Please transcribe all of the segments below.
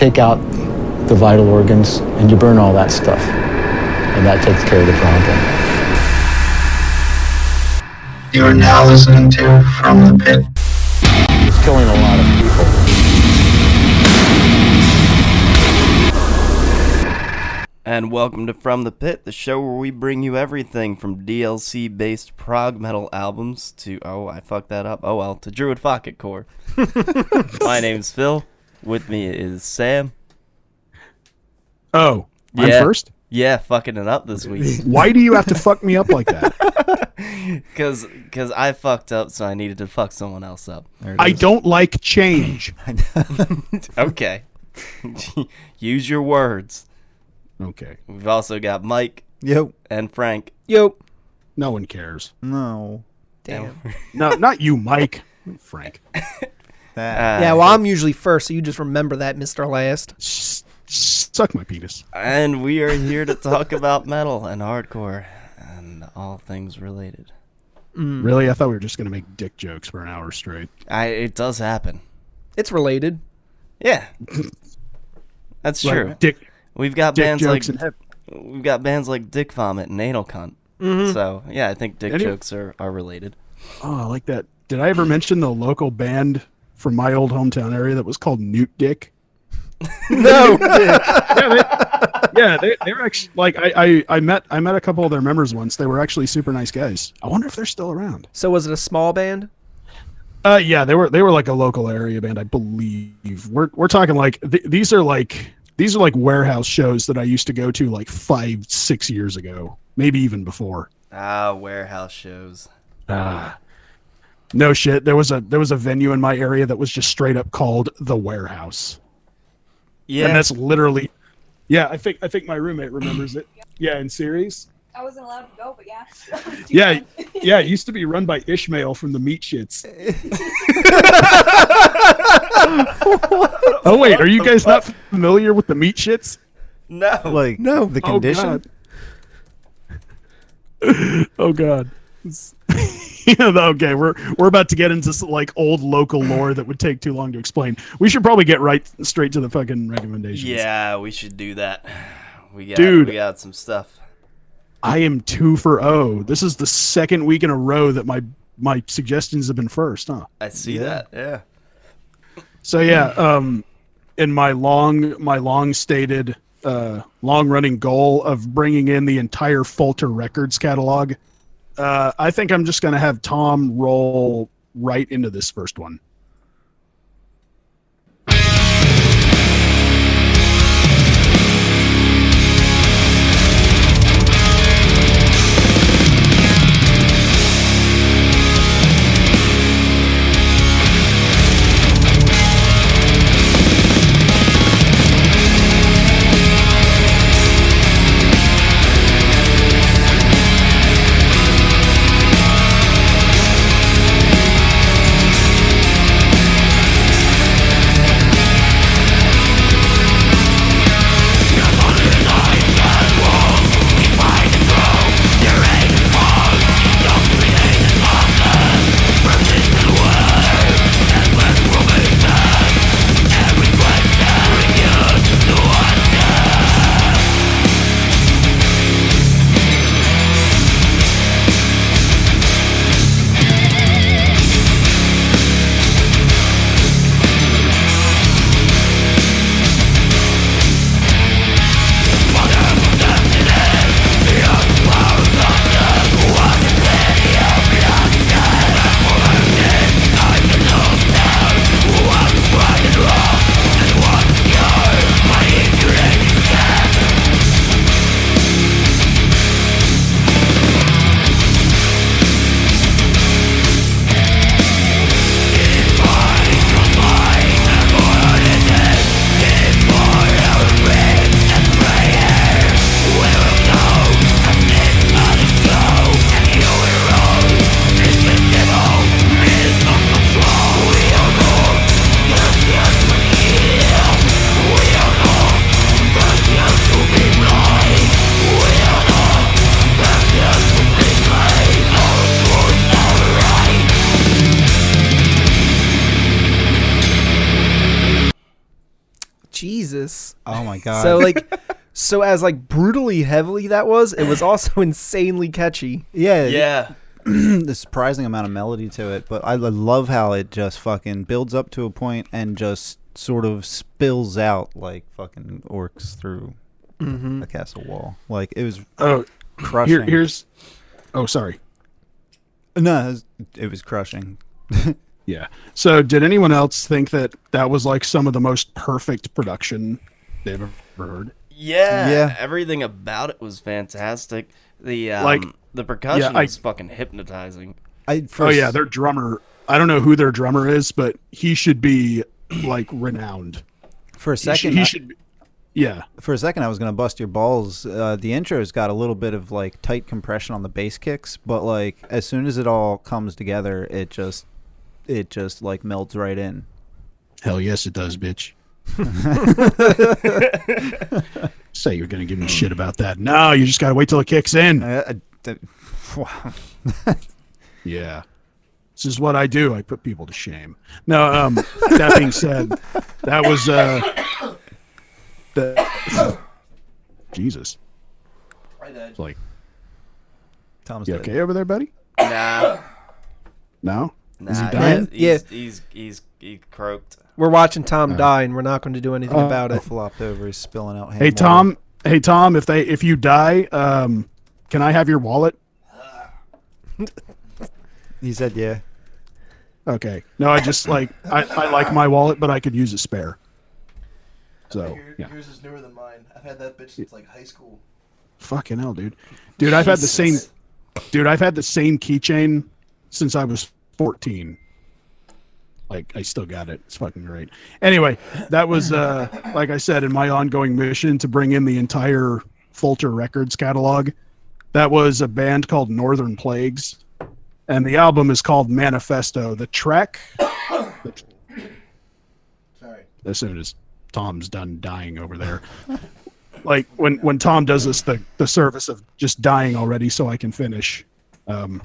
take out the vital organs and you burn all that stuff. And that takes care of the problem. You are now listening to From the Pit. It's killing a lot of people. And welcome to From the Pit, the show where we bring you everything from DLC based prog metal albums to, oh, I fucked that up. Oh well, to Druid Pocket Core. My name's Phil. With me is Sam. Oh, I'm first? Yeah, fucking it up this week. Why do you have to fuck me up like that? Cause, cause I fucked up, so I needed to fuck someone else up. I don't like change. Okay. Use your words. Okay. We've also got Mike Yo. and Frank. Yo. No one cares. No. Damn. No, not you, Mike. Frank. That. Uh, yeah, well, I'm usually first, so you just remember that, Mr. Last. S- suck my penis. And we are here to talk about metal and hardcore and all things related. Mm. Really? I thought we were just going to make dick jokes for an hour straight. I it does happen. It's related. Yeah. That's true. Dick, We've got dick bands jokes like in heaven. we've got bands like Dick Vomit and Anal Cunt. Mm-hmm. So yeah, I think dick Any- jokes are, are related. Oh, I like that. Did I ever mention the local band from my old hometown area that was called Newt Dick? No. yeah, they, yeah, they, they were actually like I, I I met I met a couple of their members once. They were actually super nice guys. I wonder if they're still around. so was it a small band? Uh, yeah, they were they were like a local area band, I believe. We're we're talking like th- these are like these are like warehouse shows that I used to go to like five six years ago, maybe even before. Ah, warehouse shows. Ah, no shit. There was a there was a venue in my area that was just straight up called the Warehouse, Yeah. and that's literally, yeah. I think I think my roommate remembers it. Yeah, in series. I wasn't allowed to go, but yeah. Yeah, yeah. It used to be run by Ishmael from the Meat Shits. oh wait, are you guys not familiar with the Meat Shits? no. Like No. the Oh, condition. God. oh god. yeah, okay, we're we're about to get into some, like old local lore that would take too long to explain. We should probably get right straight to the fucking recommendations. Yeah, we should do that. We got Dude. we got some stuff. I am two for O. This is the second week in a row that my my suggestions have been first, huh? I see Yeah. that. Yeah. So yeah, um, in my long my long stated uh, long running goal of bringing in the entire Folter Records catalog, uh, I think I'm just gonna have Tom roll right into this first one. God. So like, so as like brutally heavily that was, it was also insanely catchy. yeah, Yeah. the surprising amount of melody to it, but I love how it just fucking builds up to a point and just sort of spills out like fucking orcs through Mm-hmm. a castle wall. Like it was Oh, crushing. here, here's. Oh, sorry. no, it was, it was crushing. Yeah. So, did anyone else think that that was like some of the most perfect production they've ever heard? Yeah. Yeah. Everything about it was fantastic. The um, Like- the percussion I- was fucking hypnotizing. I Oh yeah, their drummer. I don't know who their drummer is, but he should be like renowned. for a He should, second. he should be, yeah. for a second, I was gonna bust your balls. Uh, the intro's got a little bit of like tight compression on the bass kicks, but like as soon as it all comes together, it just it just like melts right in. Hell yes, it does, bitch. Say you're gonna give me shit about that. No, you just gotta wait till it kicks in. Uh, I- th- wow. Yeah. This is what I do. I put people to shame. No, um, that being said, that was uh the Jesus. It's like, Tom's you dead. okay over there, buddy? Nah. No? Nah. Is he dying? He's, Yeah. he's, he's, he croaked. We're watching Tom die, and we're not going to do anything Uh, about it. flopped over. He's spilling out. Hey hand Tom, hey Tom, if they if you die, um can I have your wallet? He said, "Yeah." Okay. No, I just like I, I like my wallet, but I could use a spare. So yeah. Yours is newer than mine. I've had that bitch since like high school. Fucking hell, dude. Dude, I've had the same dude, I've had the same keychain since I was 14. Like I still got it. It's fucking great. Anyway, that was uh like I said in my ongoing mission to bring in the entire Folter Records catalog. That was a band called Northern Plagues. And the album is called Manifesto. The track Sorry. as soon as Tom's done dying over there. like when when Tom does this the the service of just dying already so I can finish. Um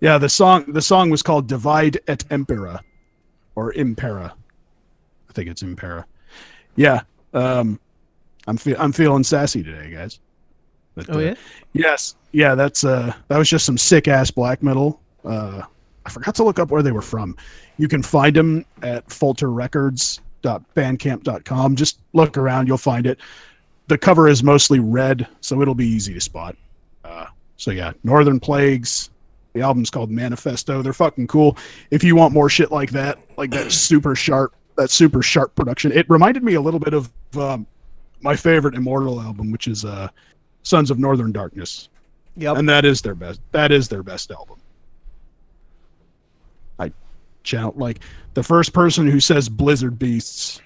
Yeah, the song the song was called Divide et Impera or Impera. I think it's Impera. Yeah. Um I'm fe- I'm feeling sassy today, guys. But, Oh uh, yeah. Yes. Yeah, that's uh that was just some sick ass black metal. Uh I forgot to look up where they were from. You can find them at folterrecords.bandcamp.com. Just look around, you'll find it. The cover is mostly red, so it'll be easy to spot. Uh so yeah, Northern Plagues. The album's called Manifesto. They're fucking cool. If you want more shit like that, like that super sharp, that super sharp production. It reminded me a little bit of um, my favorite Immortal album, which is uh, Sons of Northern Darkness, Yep. and that is their best. That is their best album. I channel like the first person who says Blizzard Beasts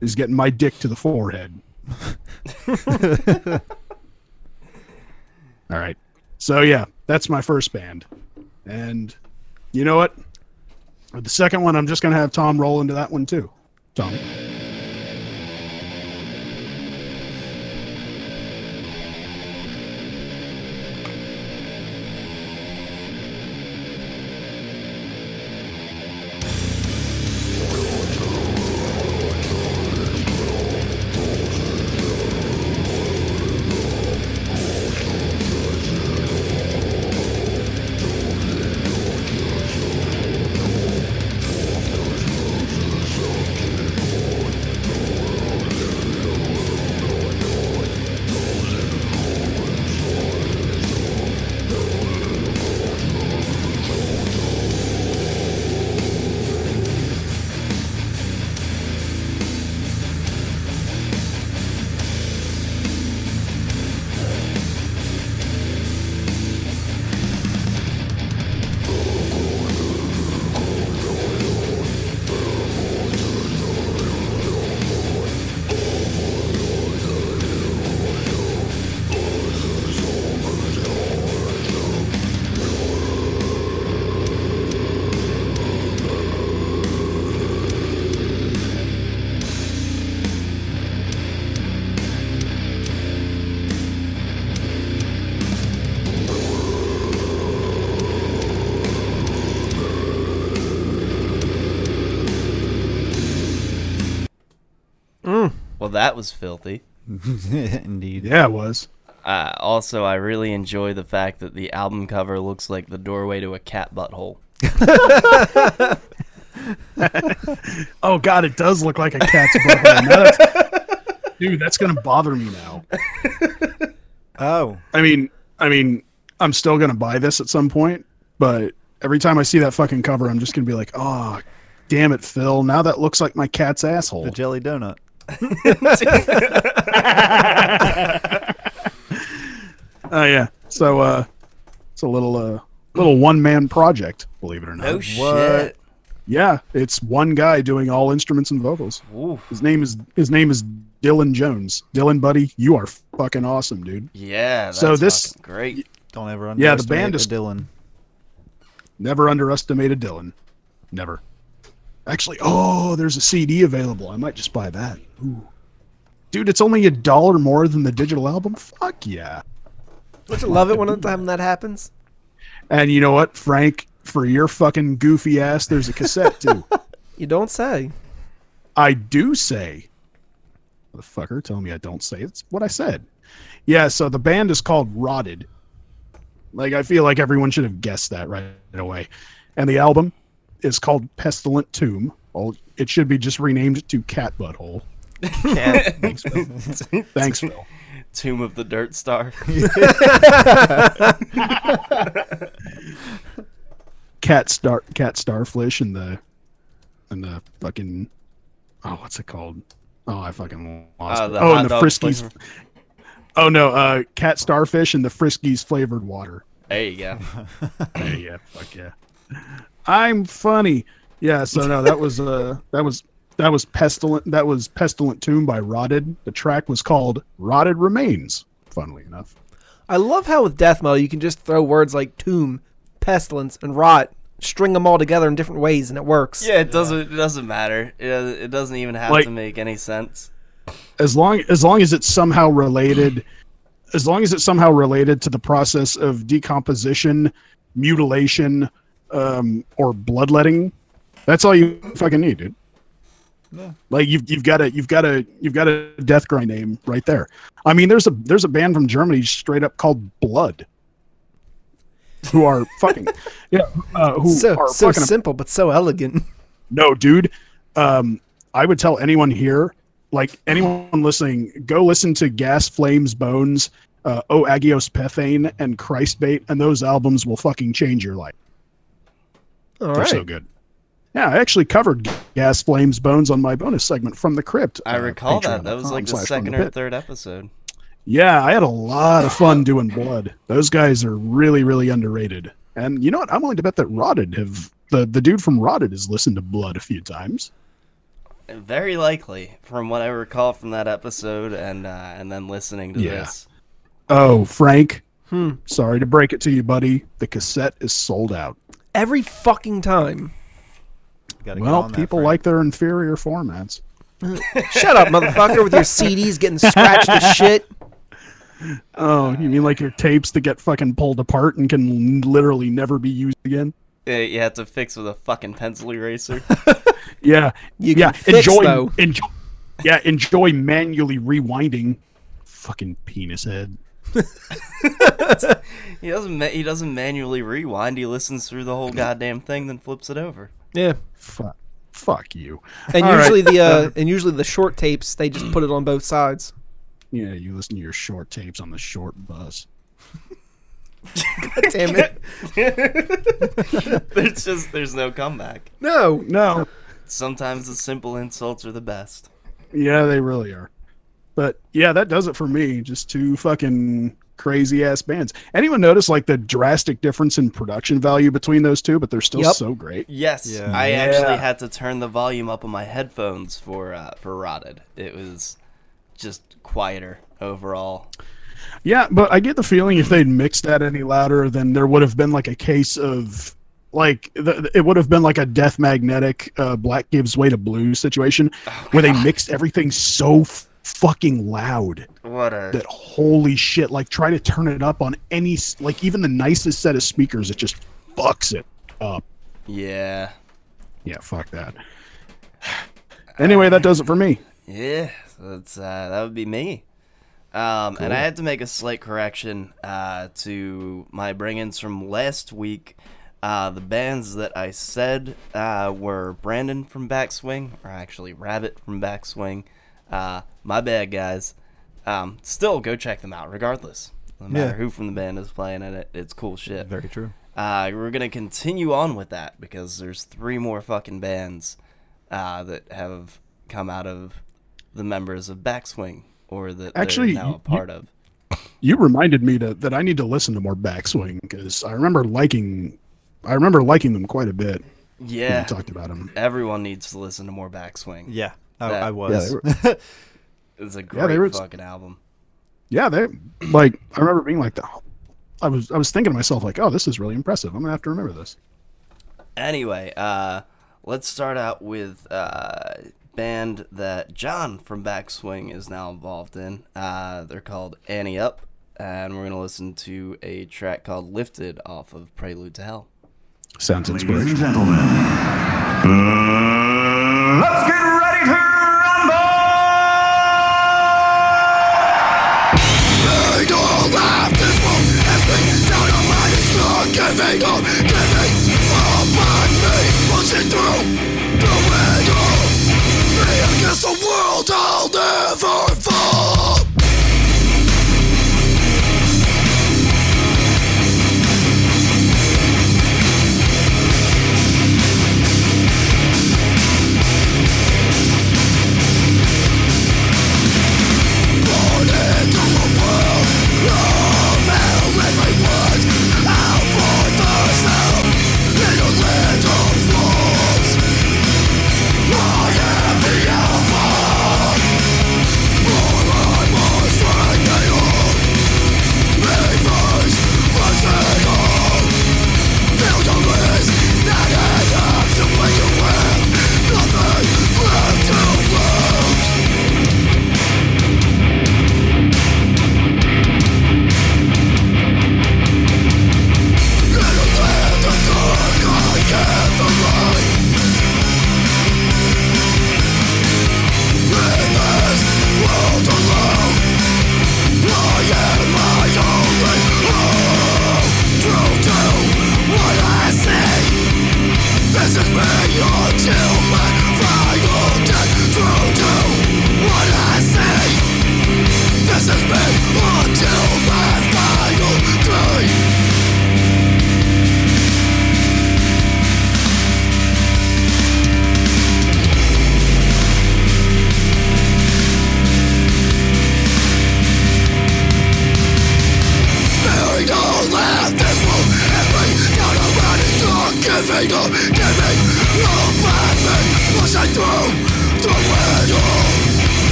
is getting my dick to the forehead. All right. So yeah, that's my first band. And you know what? The second one, I'm just gonna have Tom roll into that one too. Tom. Well, that was filthy. Indeed. Yeah, it was. Uh, also, I really enjoy the fact that the album cover looks like the doorway to a cat butthole. Oh God, it does look like a cat's butthole. Now that's- Dude, that's gonna bother me now. Oh, I mean, I mean, I'm still gonna buy this at some point, but every time I see that fucking cover, I'm just gonna be like, oh, damn it, Phil. Now that looks like my cat's asshole. the jelly donut. Oh yeah. So uh, it's a little uh, little one man project, believe it or not. No shit. Yeah, it's one guy doing all instruments and vocals. Ooh. His name is his name is Dylan Jones. Dylan, buddy, you are fucking awesome, dude. Yeah. That's So this- fucking great. Don't ever Yeah, the band a is- Dylan. Never underestimated Dylan. Never. Actually, oh, there's a CD available. I might just buy that. Ooh. Dude, it's only a dollar more than the digital album. Fuck yeah. Don't you love it when the time that happens? And you know what, Frank? For your fucking goofy ass, there's a cassette too. You don't say. I do say. Motherfucker, tell me I don't say. It's what I said. Yeah, so the band is called Rotted. Like, I feel like everyone should have guessed that right away. And the album is called Pestilent Tomb. Well, it should be just renamed to Cat Butthole. Cat. Thanks, Phil. Thanks, Phil. Tomb of the Dirt Star. Cat Star Cat Starfish and the and the fucking oh what's it called? Oh I fucking lost Uh, it. oh and the Friskies flavor. Oh no, uh Cat Starfish and the Friskies flavored water. There you go. Yeah, yeah, fuck yeah. I'm funny. Yeah, so no, that was uh that was that was pestilent that was pestilent tomb by Rotted. The track was called Rotted Remains, funnily enough. I love how with death metal you can just throw words like tomb, pestilence, and rot, string them all together in different ways, and it works. Yeah, it doesn't. It doesn't matter. It, it doesn't even have Like- to make any sense. as long as long as it's somehow related as long as it's somehow related to the process of decomposition mutilation um, or bloodletting that's all you fucking need dude like you've, you've got a you've got a you've got a death grind name right there i mean there's a there's a band from germany straight up called blood who are fucking yeah uh, who So are so fucking simple but so elegant. no, dude. Um, I would tell anyone here, like anyone listening, go listen to Gas Flames Bones, uh, O Agios Pethane, and Christbait, and those albums will fucking change your life. All They're right. so good. Yeah, I actually covered Gas Flames Bones on my bonus segment from the crypt. I uh, recall that. That was like the second the or pit. third episode. Yeah, I had a lot of fun doing Blood. Those guys are really, really underrated. And you know what? I'm willing to bet that Rotted have the the dude from Rotted has listened to Blood a few times. Very likely, from what I recall from that episode, and uh, and then listening to Yeah. this. Oh, Frank. Hmm. Sorry to break it to you, buddy. The cassette is sold out. Every fucking time. Well, on that, people Frank. like their inferior formats. Shut up, motherfucker, with your CDs getting scratched to shit. Oh, you mean like your tapes that get fucking pulled apart and can literally never be used again? Uh, You have to fix with a fucking pencil eraser. Yeah, You yeah. can fix, enjoy, though. enjoy, yeah. Enjoy manually rewinding. Fucking penis head. he doesn't. Ma- he doesn't manually rewind. He listens through the whole goddamn thing, then flips it over. Yeah. Fuck. Fuck you. And All right. usually the uh, and usually the short tapes they just put it on both sides. Yeah, you listen to your short tapes on the short bus. Damn it. there's just there's no comeback. No. No. Sometimes the simple insults are the best. Yeah, they really are. But yeah, that does it for me. Just two fucking crazy ass bands. Anyone notice like the drastic difference in production value between those two, but they're still Yep. so great. Yes, Yeah. I actually had to turn the volume up on my headphones for uh, for Rotted. It was just quieter overall. Yeah, but I get the feeling if they'd mixed that any louder, then there would have been like a case of like the, it would have been like a death magnetic uh, black gives way to blue situation where they mixed everything so f- fucking loud What a that holy shit like try to turn it up on any like even the nicest set of speakers it just fucks it up yeah yeah fuck that anyway that does it for me yeah. that's uh, that would be me. Um, And I had to make a slight correction uh, to my bring-ins from last week. Uh, the bands that I said uh, were Brandon from Backswing, or actually Rabbit from Backswing. Uh, my bad, guys. Um, still, go check them out, regardless. No matter Yeah. who from the band is playing in it, it's cool shit. Very true. Uh, we're gonna continue on with that because there's three more fucking bands uh, that have come out of the members of Backswing or that Actually, they're now you- a part of. You reminded me to, that I need to listen to more Backswing because I remember liking, I remember liking them quite a bit. when Yeah, you talked about them. everyone needs to listen to more Backswing. Yeah, I, That- I was. they were, It's a great they were- fucking album. yeah, they like. I remember being like, oh, I was, I was thinking to myself like, oh, this is really impressive. I'm gonna have to remember this. Anyway, uh, let's start out with uh, band that John from Backswing is now involved in. Uh, they're called Annie Up, and we're gonna listen to a track called "Lifted" off of Prelude to Hell. Sounds Ladies and gentlemen, uh, let's get ready to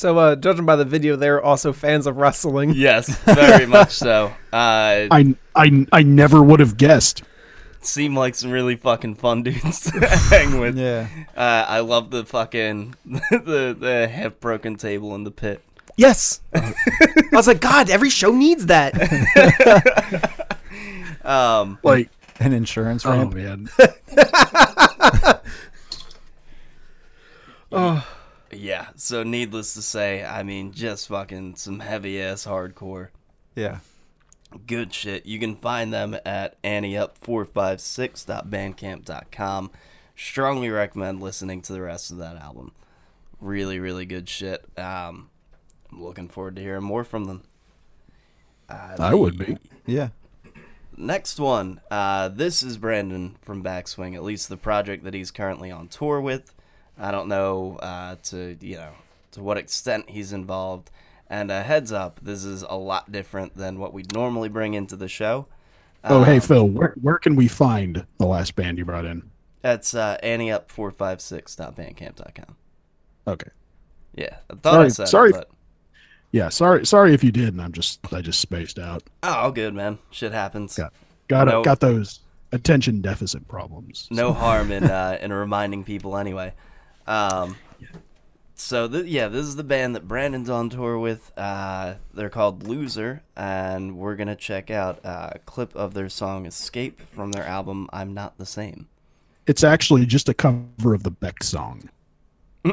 So, uh, judging by the video, they're also fans of wrestling. Yes, very much so. Uh, I, I, I never would have guessed. seem like some really fucking fun dudes to hang with. Yeah. Uh, I love the fucking the the hip broken table in the pit. Yes. I was like, God, every show needs that. Um, Like, An insurance oh ramp. man, yeah. So needless to say, I mean, just fucking some heavy ass hardcore. Yeah. good shit. You can find them at annieup456.bandcamp.com. Strongly recommend listening to the rest of that album. Really, really good shit. Um, I'm looking forward to hearing more from them. Uh, I would be. Yeah. Next one. Uh, this is Brandon from Backswing, at least the project that he's currently on tour with. I don't know uh, to you know to what extent he's involved. And uh, heads up, this is a lot different than what we'd normally bring into the show. Oh, hey Um, Phil, where where can we find the last band you brought in? That's uh, annieup456.bandcamp.com. Okay. Yeah, I thought I Sorry- said sorry. it, but Yeah, sorry, sorry if you did, and I'm just I just spaced out. oh, all good, man. Shit happens. Got got No. got those attention deficit problems. No harm in uh, in reminding people anyway. Um, so th- yeah, this is the band that Brandon's on tour with. Uh, they're called Loser, and we're gonna check out uh, a clip of their song "Escape" from their album "I'm Not the Same." It's actually just a cover of the Beck song.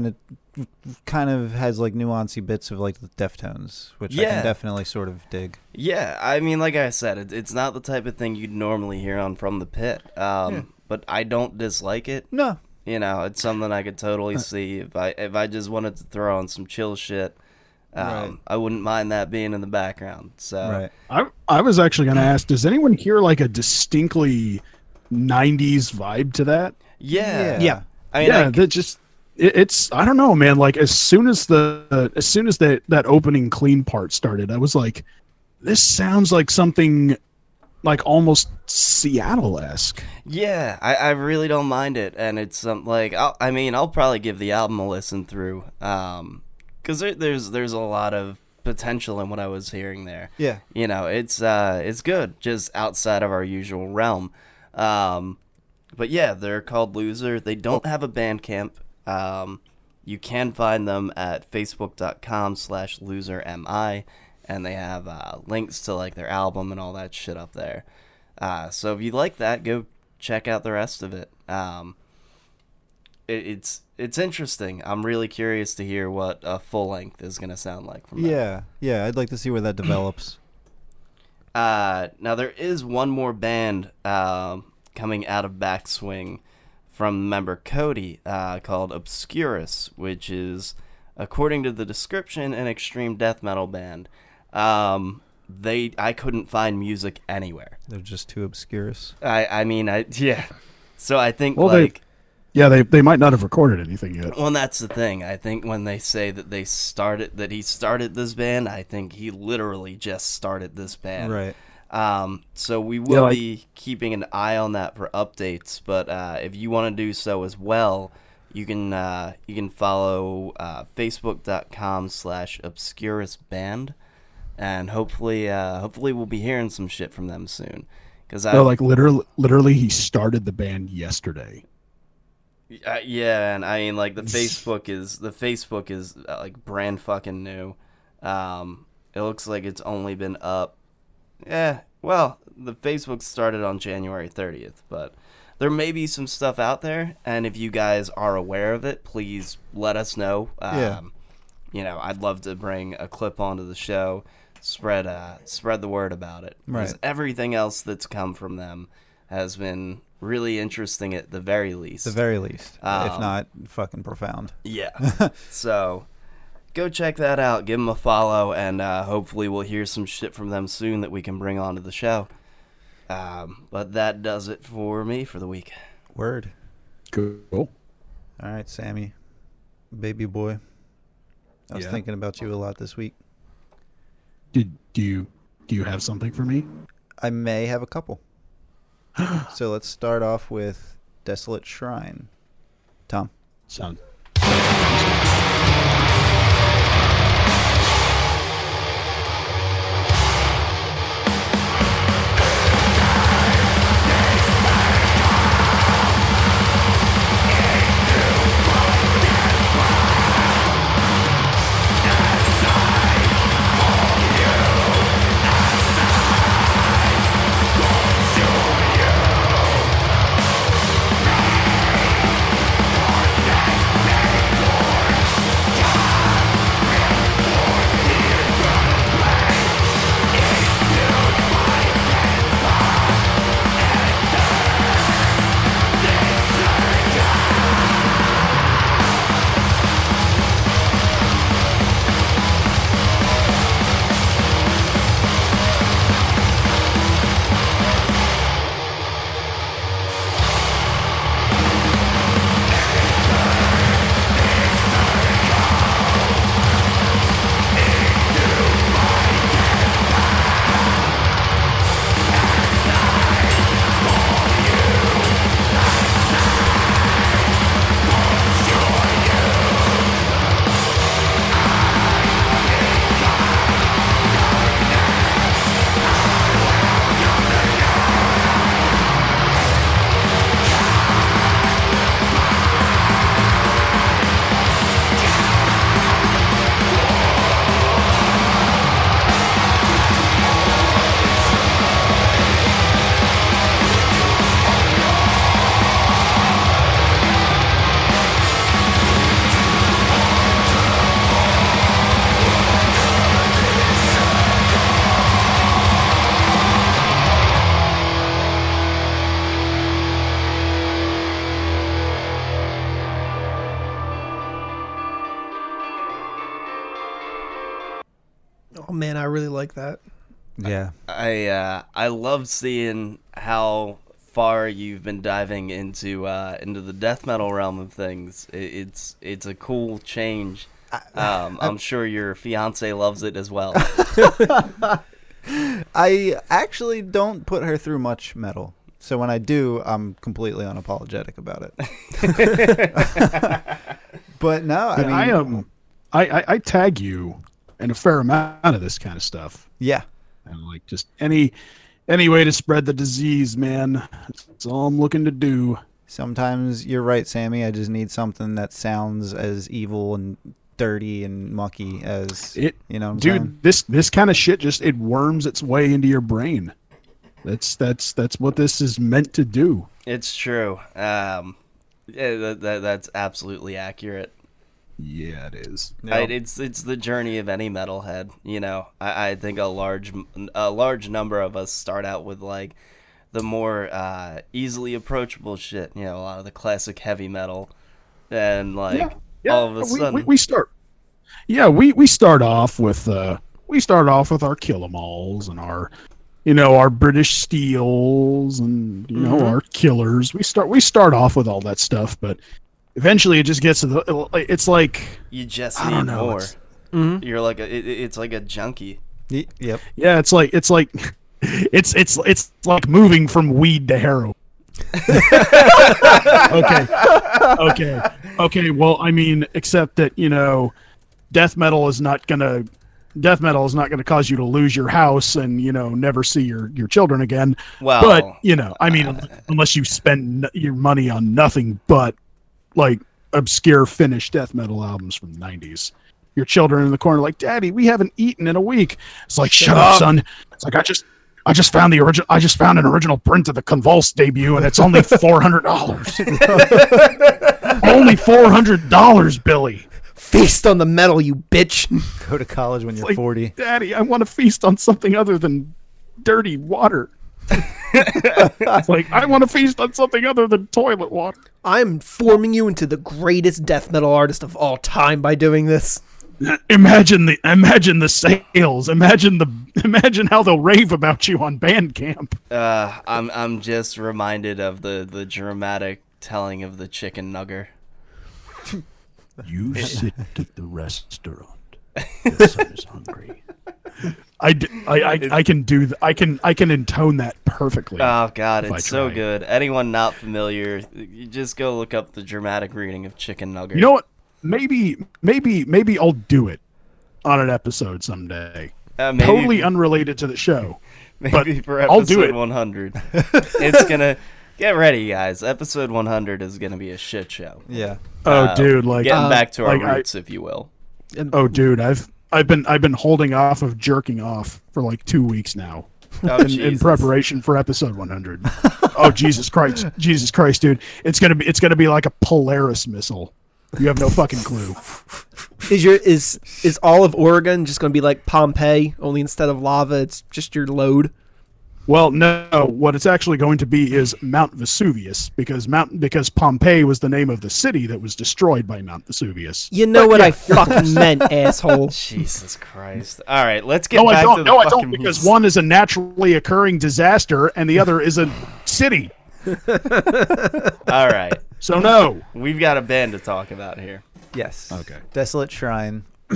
construction it kind of has like nuancy bits of like the deftones which i can definitely sort of dig Yeah, I mean, like I said, it, it's not the type of thing you'd normally hear on From the Pit. Um, Yeah. But I don't dislike it. no You know, it's something I could Uh. totally see if I if I just wanted to throw on some chill shit. Um, Right. I wouldn't mind that being in the background. So right I I was actually going to ask, does anyone hear like a distinctly '90s vibe to that? yeah, Yeah. I mean, yeah, I- that just it, it's I don't know, man. Like as soon as the uh, as soon as that that opening clean part started, I was like, this sounds like something like almost Seattle esque. Yeah, I, I really don't mind it, and it's um, like I'll, I mean I'll probably give the album a listen through, um, because there, there's there's a lot of potential in what I was hearing there. yeah You know, it's uh it's good, just outside of our usual realm. Um, but yeah, they're called Loser. They don't have a Bandcamp. Um, you can find them at facebook.com slash losermi, and they have uh, links to like their album and all that shit up there. Uh, so if you like that, go check out the rest of it. Um, it, it's it's interesting. I'm really curious to hear what a full length is gonna sound like from yeah yeah i'd like to see where that develops Uh, now there is one more band um, coming out of Backswing from member Cody uh, called Obscurus, which is, according to the description, an extreme death metal band. Um, they I couldn't find music anywhere. they're just too obscurous I I mean I yeah. So I think Well, they- like Yeah, they they might not have recorded anything yet. well, that's the thing. I think when they say that they started that he started this band, I think he literally just started this band. right Um, so we will like- be keeping an eye on that for updates. But uh, if you want to do so as well, you can uh, you can follow uh, facebook.com slash obscurus band, and hopefully uh, hopefully we'll be hearing some shit from them soon. Because I like literally, literally, he started the band yesterday. Uh, yeah, and I mean, like the Facebook is the Facebook is uh, like brand fucking new. Um, it looks like it's only been up. Yeah, well, the Facebook started on January 30th, but there may be some stuff out there, and if you guys are aware of it, please let us know. Um, Yeah. You know, I'd love to bring a clip onto the show, spread uh, spread the word about it. 'Cause Right. Everything else that's come from them has been really interesting at the very least. the very least if Um, not fucking profound Yeah. so, go check that out. Give them a follow, and uh, hopefully we'll hear some shit from them soon that we can bring onto the show. Um, but that does it for me for the week. Word. Cool. All right, Sammy, baby boy. I was Yeah. thinking about you a lot this week. Did do you do you have something for me? I may have a couple. so let's start off with Desolate Shrine. Tom. Sound. Love seeing how far you've been diving into uh, into the death metal realm of things. It, it's it's a cool change. Um, I'm sure your fiance loves it as well. I actually don't put her through much metal. So when I do, I'm completely unapologetic about it. but no, I But mean, I um, I, I I tag you in a fair amount of this kind of stuff. yeah, And like just any any way to spread the disease, man. That's all I'm looking to do. sometimes you're right, Sammy. I just need something that sounds as evil and dirty and mucky as It you know. Dude, saying? this this kind of shit just it worms its way into your brain. That's that's that's what this is meant to do. it's true. Um, yeah, that, that, that's absolutely accurate. Yeah, it is. Yeah. I, it's it's the journey of any metalhead. You know, I, I think a large a large number of us start out with like the more uh, easily approachable shit. You know, a lot of the classic heavy metal, and like all of a sudden, we, we start. Yeah, we we start off with uh we start off with our kill 'em alls and our you know our British steels and you know Mhm. our killers. We start we start off with all that stuff, but eventually it just gets to the it's like you just I need don't know, more. it's- mm-hmm. You're like a, it, it's like a junkie. Y- yep. yeah, it's like it's like it's it's it's like moving from weed to heroin. okay. Okay. Okay. Well, I mean, except that, you know, death metal is not going to death metal is not going to cause you to lose your house and, you know, never see your your children again. Well, but, you know, I mean, uh, unless you spend n- your money on nothing but like obscure Finnish death metal albums from the 90s. Your children in the corner like, "Daddy, we haven't eaten in a week." It's like, "Shut, up, son." It's like, "I just I just found the original. I just found an original print of the Convulse debut, and it's only four hundred dollars. only four hundred dollars, Billy. Feast on the metal, you bitch. Go to college when you're Like, 40. Daddy, I want to feast on something other than dirty water. It's like I want to feast on something other than toilet water. I'm forming you into the greatest death metal artist of all time by doing this. Imagine the imagine the sales. Imagine the imagine how they'll rave about you on Bandcamp. Uh, I'm I'm just reminded of the the dramatic telling of the chicken nugger. You sit at the restaurant. The son is hungry. I, d- I, I, I can do th- I can I can intone that perfectly. Oh god, it's so good. Anyone not familiar, you just go look up the dramatic reading of Chicken Nugget. you know what? Maybe maybe maybe I'll do it on an episode someday. Uh, maybe, Totally unrelated to the show. maybe but for I'll episode do it. 100. it's gonna get ready, guys. Episode 100 is gonna be a shit show. Yeah. Oh, Uh, dude, like getting uh, back to our like I- roots, if you will. oh, dude, I've I've been I've been holding off of jerking off for like two weeks now. Oh, in, in preparation for episode 100. oh Jesus Christ, Jesus Christ, dude! It's gonna be it's gonna be like a Polaris missile. You have no fucking clue. Is your is is all of Oregon just going to be like Pompeii? Only instead of lava, it's just your load. Well, no, what it's actually going to be is Mount Vesuvius because Mount because Pompeii was the name of the city that was destroyed by Mount Vesuvius. You know what I fucking meant, asshole. Jesus Christ! All right, let's get No, I back to don't. the No, I don't because music. one is a naturally occurring disaster and the other is a city. All right, So no. we've got a band to talk about here. Yes. Okay. Desolate Shrine.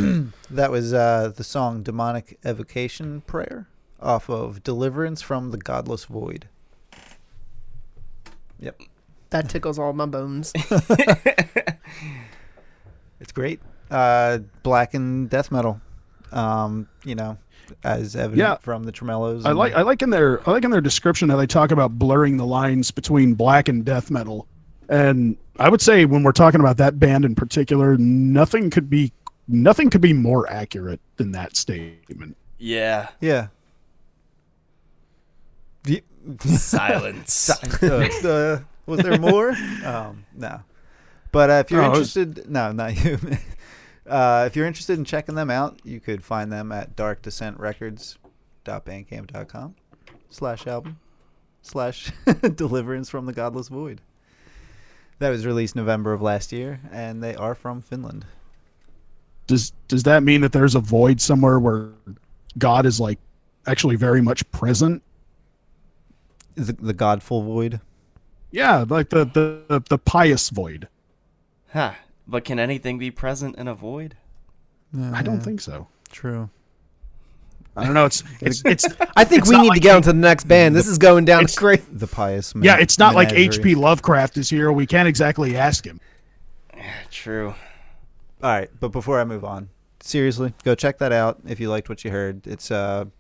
that was uh, the song Demonic Evocation Prayer off of Deliverance from the Godless Void. Yep. That tickles all my bones. It's great. Uh, black and death metal. Um, you know, as evident Yeah. from the tremolos. I and- like I like in their I like in their description how they talk about blurring the lines between black and death metal. And I would say when we're talking about that band in particular, nothing could be nothing could be more accurate than that statement. Yeah, Yeah. Ye- silence. uh, was there more? Um, no. But uh, if you're Oh, it was- interested, no, not you. uh, if you're interested in checking them out, you could find them at darkdescentrecords.bandcamp.com slash album slash deliverance from the godless void. That was released November of last year, and they are from Finland. Does does that mean that there's a void somewhere where God is like actually very much present? The, the godful void. Yeah, like the the the, the pious void. Huh. But can anything be present in a void? I don't think so. True. I don't know. It's it's it's I think It's we need like to get on to the next band. This is going down it's- great. The pious. Man- yeah. It's not like. H.P. Lovecraft is here. We can't exactly ask him. Yeah. True. All right, but before I move on, seriously, go check that out if you liked what you heard. It's uh, Yeah.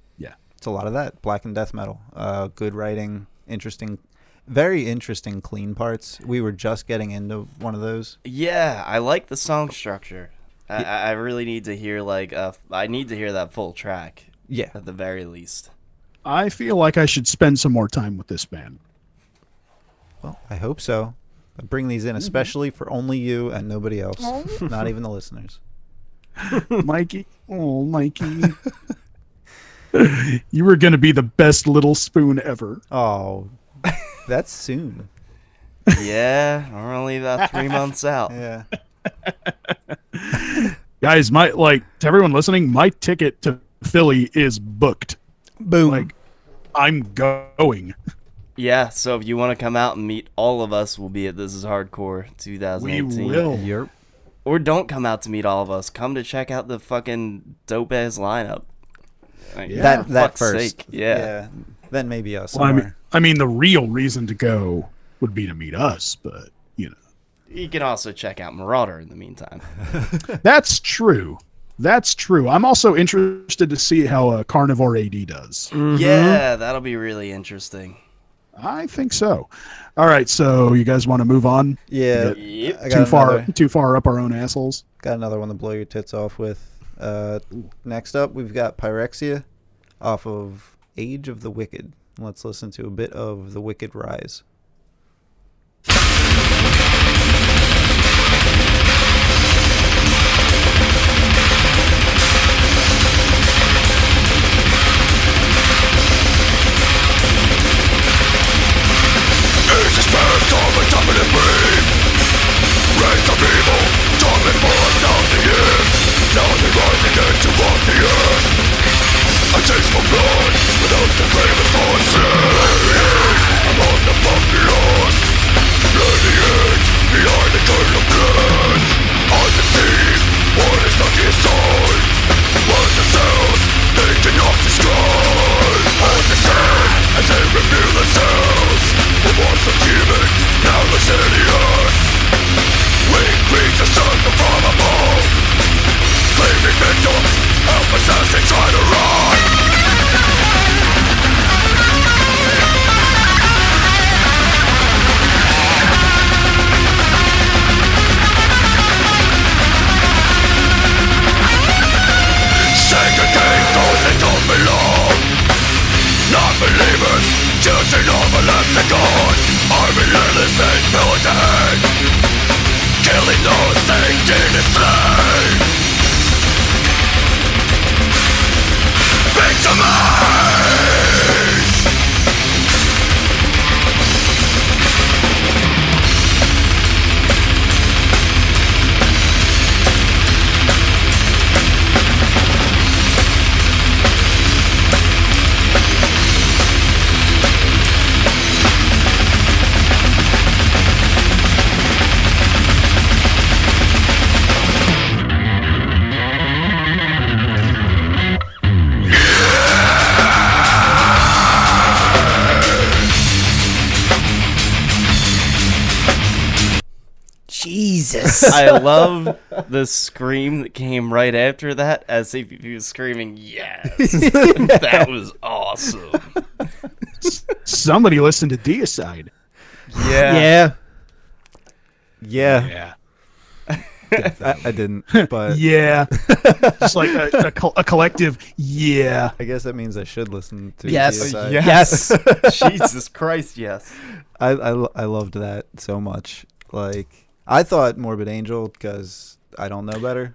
It's a lot of that black and death metal. Uh, good writing, interesting, very interesting clean parts. We were just getting into one of those. Yeah, I like the song structure. I, I I really need to hear like uh, I need to hear that full track Yeah, at the very least. I feel like I should spend some more time with this band. well, I hope so. I bring these in especially for only you and nobody else, not even the listeners. Mikey, oh Mikey, you were gonna be the best little spoon ever. Oh, that's soon. Yeah, we're only about three months out. Yeah. Guys, my like to everyone listening, my ticket to Philly is booked. Boom. Like, I'm going. Yeah, so if you want to come out and meet all of us, we'll be at This Is Hardcore 2018. We 2018. will. Yep. Or don't come out to meet all of us. Come to check out the fucking dope ass lineup. Like, Yeah. that that fuck's first. sake, Yeah. Then maybe us. Well, I mean, I mean, the real reason to go would be to meet us, but you know, You can also check out Marauder in the meantime. that's true. That's true. I'm also interested to see how uh, Carnivore AD does. Yeah, that'll be really interesting. I think so. All right, so you guys want to move on? yeah. Yep. I got Too far, another- too far up our own assholes. Got another one to blow your tits off with. Uh, next up, we've got Pyrexia off of Age of the Wicked. Let's listen to a bit of The Wicked Rise. Raise of evil, torment for blood, but those that crave it fall asleep. I'm on the front lines, at the edge behind the curtain of death. I can see what is not designed. Once the cells, they cannot destroy. I'm the same as they reveal themselves. What was human now is hideous. We create a thousand years Jesus. I Leaving victims helpless as they try to run Segregate those that don't belong Non-believers all the left to God Are relentless and built Killing those they didn't slay Speak to! love the scream that came right after that, as if he was screaming, "Yes, that was awesome." Somebody listened to Deicide. Yeah, yeah. Yeah, Yeah. I, I didn't, but Yeah. Just like a, a, col- a collective, yeah. I guess that means I should listen to. Yes. CSI. Yes. Jesus Christ, yes. I, I lo- I loved that so much. Like I thought Morbid Angel because I don't know better,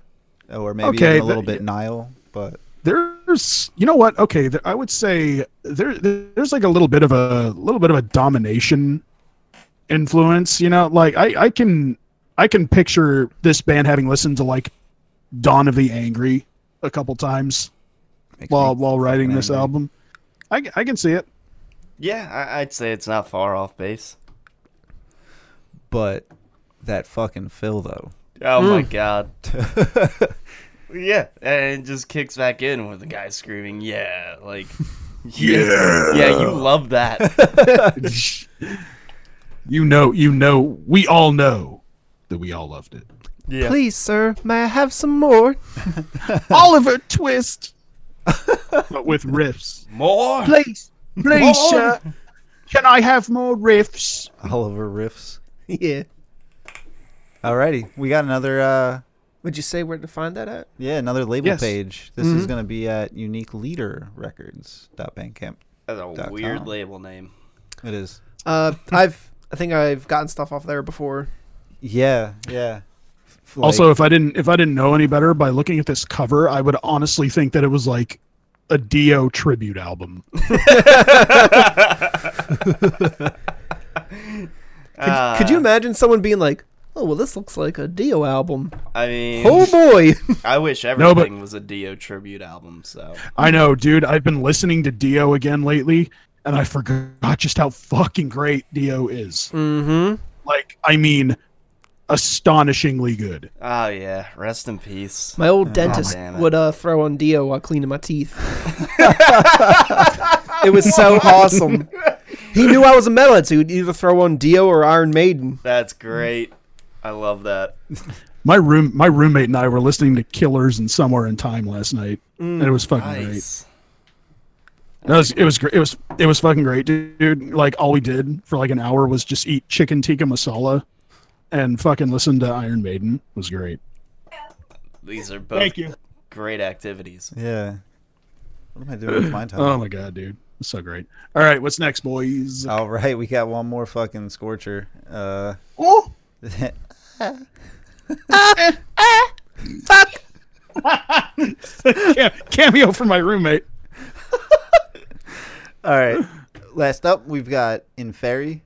or maybe Okay, even a little the- bit Nile. But There's, you know what? Okay, there, I would say there, there's like a little bit of a little bit of a domination influence. You know, like I, I can, I can picture this band having listened to like Dawn of the Angry a couple times makes while while writing this angry. album. I, I can see it. Yeah, I, I'd say it's not far off base. But that fucking fill though. Oh my hmm. god. yeah, and it just kicks back in with the guy screaming, "Yeah!" Like, yeah, yeah, you love that. You know, you know, we all know that we all loved it. Yeah, Please, sir, may I have some more? Oliver Twist, but with riffs. more. Please, please, More. sir. Can I have more riffs? Oliver riffs. yeah. Alrighty, we got another. uh Would you say where to find that at? Yeah, another label Yes. page. This is Mhm. gonna be at Unique Leader Records. Bandcamp. That's a Dot weird com. label name. It is. Uh, I've I think I've gotten stuff off there before. Yeah, yeah. F- like- also, if I didn't if I didn't know any better by looking at this cover, I would honestly think that it was like a Dio tribute album. Uh, Could you imagine someone being like, "Oh, well, this looks like a Dio album." I mean, Oh boy. I wish No, everything but- was a Dio tribute album. So I know, dude. I've been listening to Dio again lately, and I forgot just how fucking great Dio is. mm-hmm. Like, I mean, astonishingly good. Oh yeah, rest in peace. My old dentist damn it. would uh, throw on Dio while cleaning my teeth. it was so awesome. He knew I was a metalhead, so he'd either throw on Dio or Iron Maiden. That's great. I love that. My room, my roommate and I were listening to Killers and Somewhere in Time last night, and it was fucking great. Nice. No, it was it was great. It was it was fucking great, dude. Like all we did for like an hour was just eat chicken tikka masala, and fucking listen to Iron Maiden. It was great. These are both Thank you. great activities. yeah. What am I doing with my time? Oh my god, dude, it's so great. All right, what's next, boys? All right, we got one more fucking scorcher. Uh, Oh, Uh, uh, uh, Cam- cameo from my roommate. all right. Last up, we've got Inferi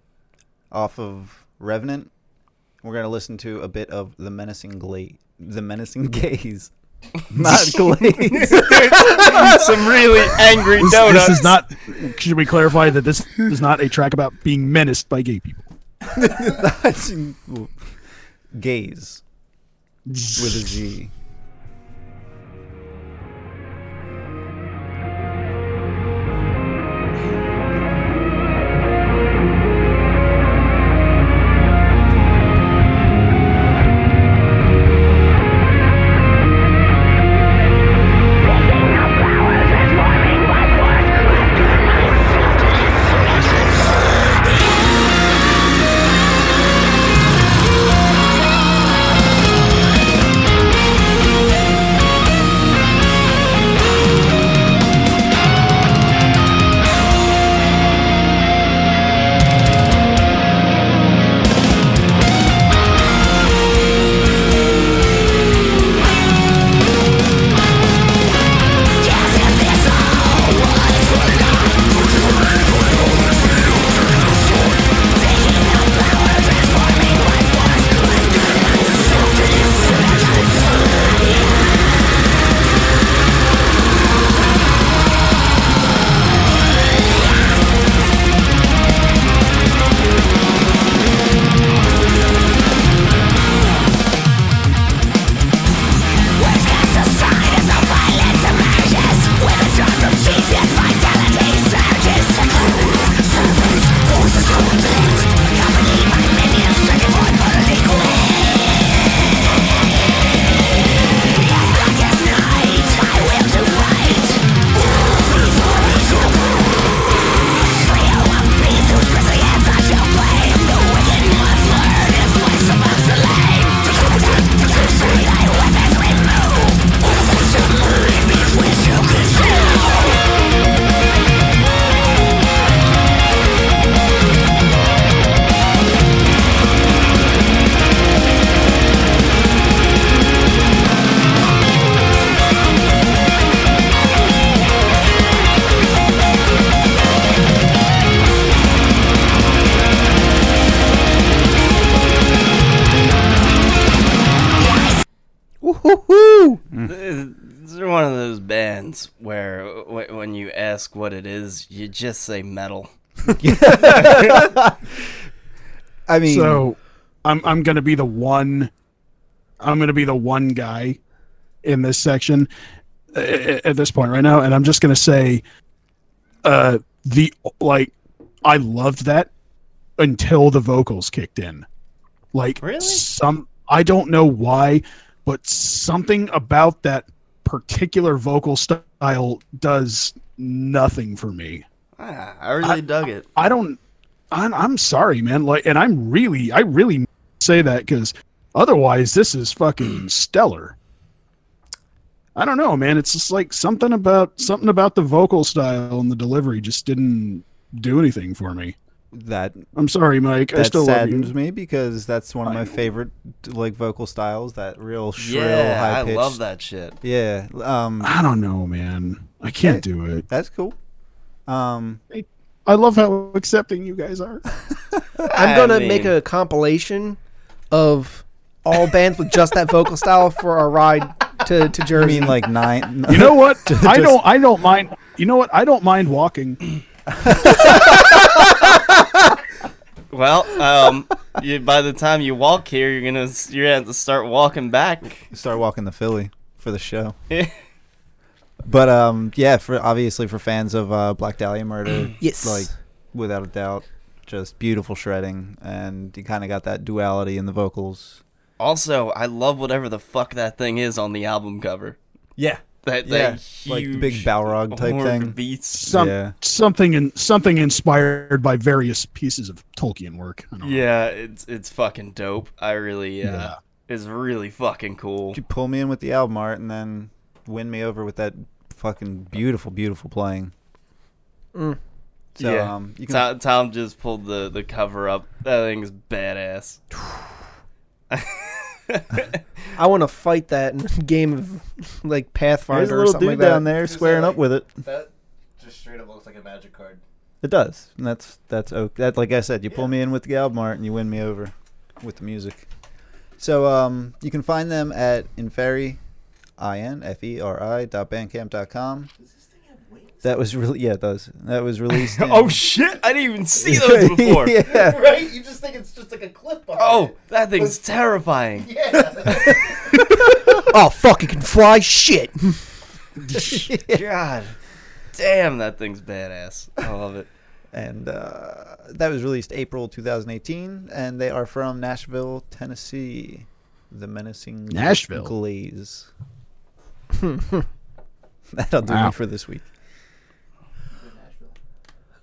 off of Revenant. We're gonna listen to a bit of the menacing gla- the menacing gaze. not glaze. Some really angry This, donuts. this is not. Should we clarify that this is not a track about being menaced by gay people? Gaze with a Z. is, you just say metal. I mean, So, I'm I'm gonna be the one. I'm gonna be the one guy in this section uh, at this point right now, and I'm just gonna say, uh, the like, I loved that until the vocals kicked in. Like Really? some, I don't know why, but something about that particular vocal style does nothing for me. Ah, I really dug it. I don't. I'm, I'm sorry, man. Like, and I'm really, I really say that because otherwise, this is fucking stellar. I don't know, man. It's just like something about something about the vocal style and the delivery just didn't do anything for me. That I'm sorry, Mike. I that still love saddens you. me because that's one of my favorite like vocal styles. That real shrill, Yeah, high I love that shit. Yeah, um, I don't know, man. I can't Okay. do it. that's cool. Um, I love how accepting you guys are. I'm gonna make mean- a compilation of all bands with just that vocal style for our ride to, to I Jersey. mean, like nine. You know what? I don't. I don't mind. You know what? I don't mind walking. Well, um, you, by the time you walk here, you're gonna you're gonna have to start walking back. start walking the Philly for the show. But um, yeah, for obviously for fans of uh, Black Dahlia Murder, Yes. like without a doubt, just beautiful shredding, and you kind of got that duality in the vocals. Also, I love whatever the fuck that thing is on the album cover. Yeah, That Yeah, that like big Balrog type thing. of Beasts. Some Yeah. something in something inspired by various pieces of Tolkien work. I don't know. Yeah, it's it's fucking dope. I really uh, Yeah. it's really fucking cool. you pull me in with the album art, and then win me over with that fucking beautiful, beautiful playing. Mm. So yeah, um, you can Tom, Tom just pulled the the cover up. That thing's badass. I want to fight that in a game of like Pathfinder There's a or little something dude like that. down there squaring up with it. That just straight up looks like a magic card. It does, and that's that's okay. That like I said, you pull me in with the album and you win me over with the music. So um, you can find them at Inferi I N F E R I dot bandcamp dot com. That was really yeah, it does. That was released. in- Oh shit! I didn't even see those before. yeah. Right? You just think it's just like a clip behind Oh, it. that thing's terrifying. Yeah. Oh fuck! It can fly. Shit. God, damn, that thing's badass. I love it. And uh, that was released April 2018, and they are from Nashville, Tennessee. The menacing Nashville. Glaze. That'll do Wow. me for this week.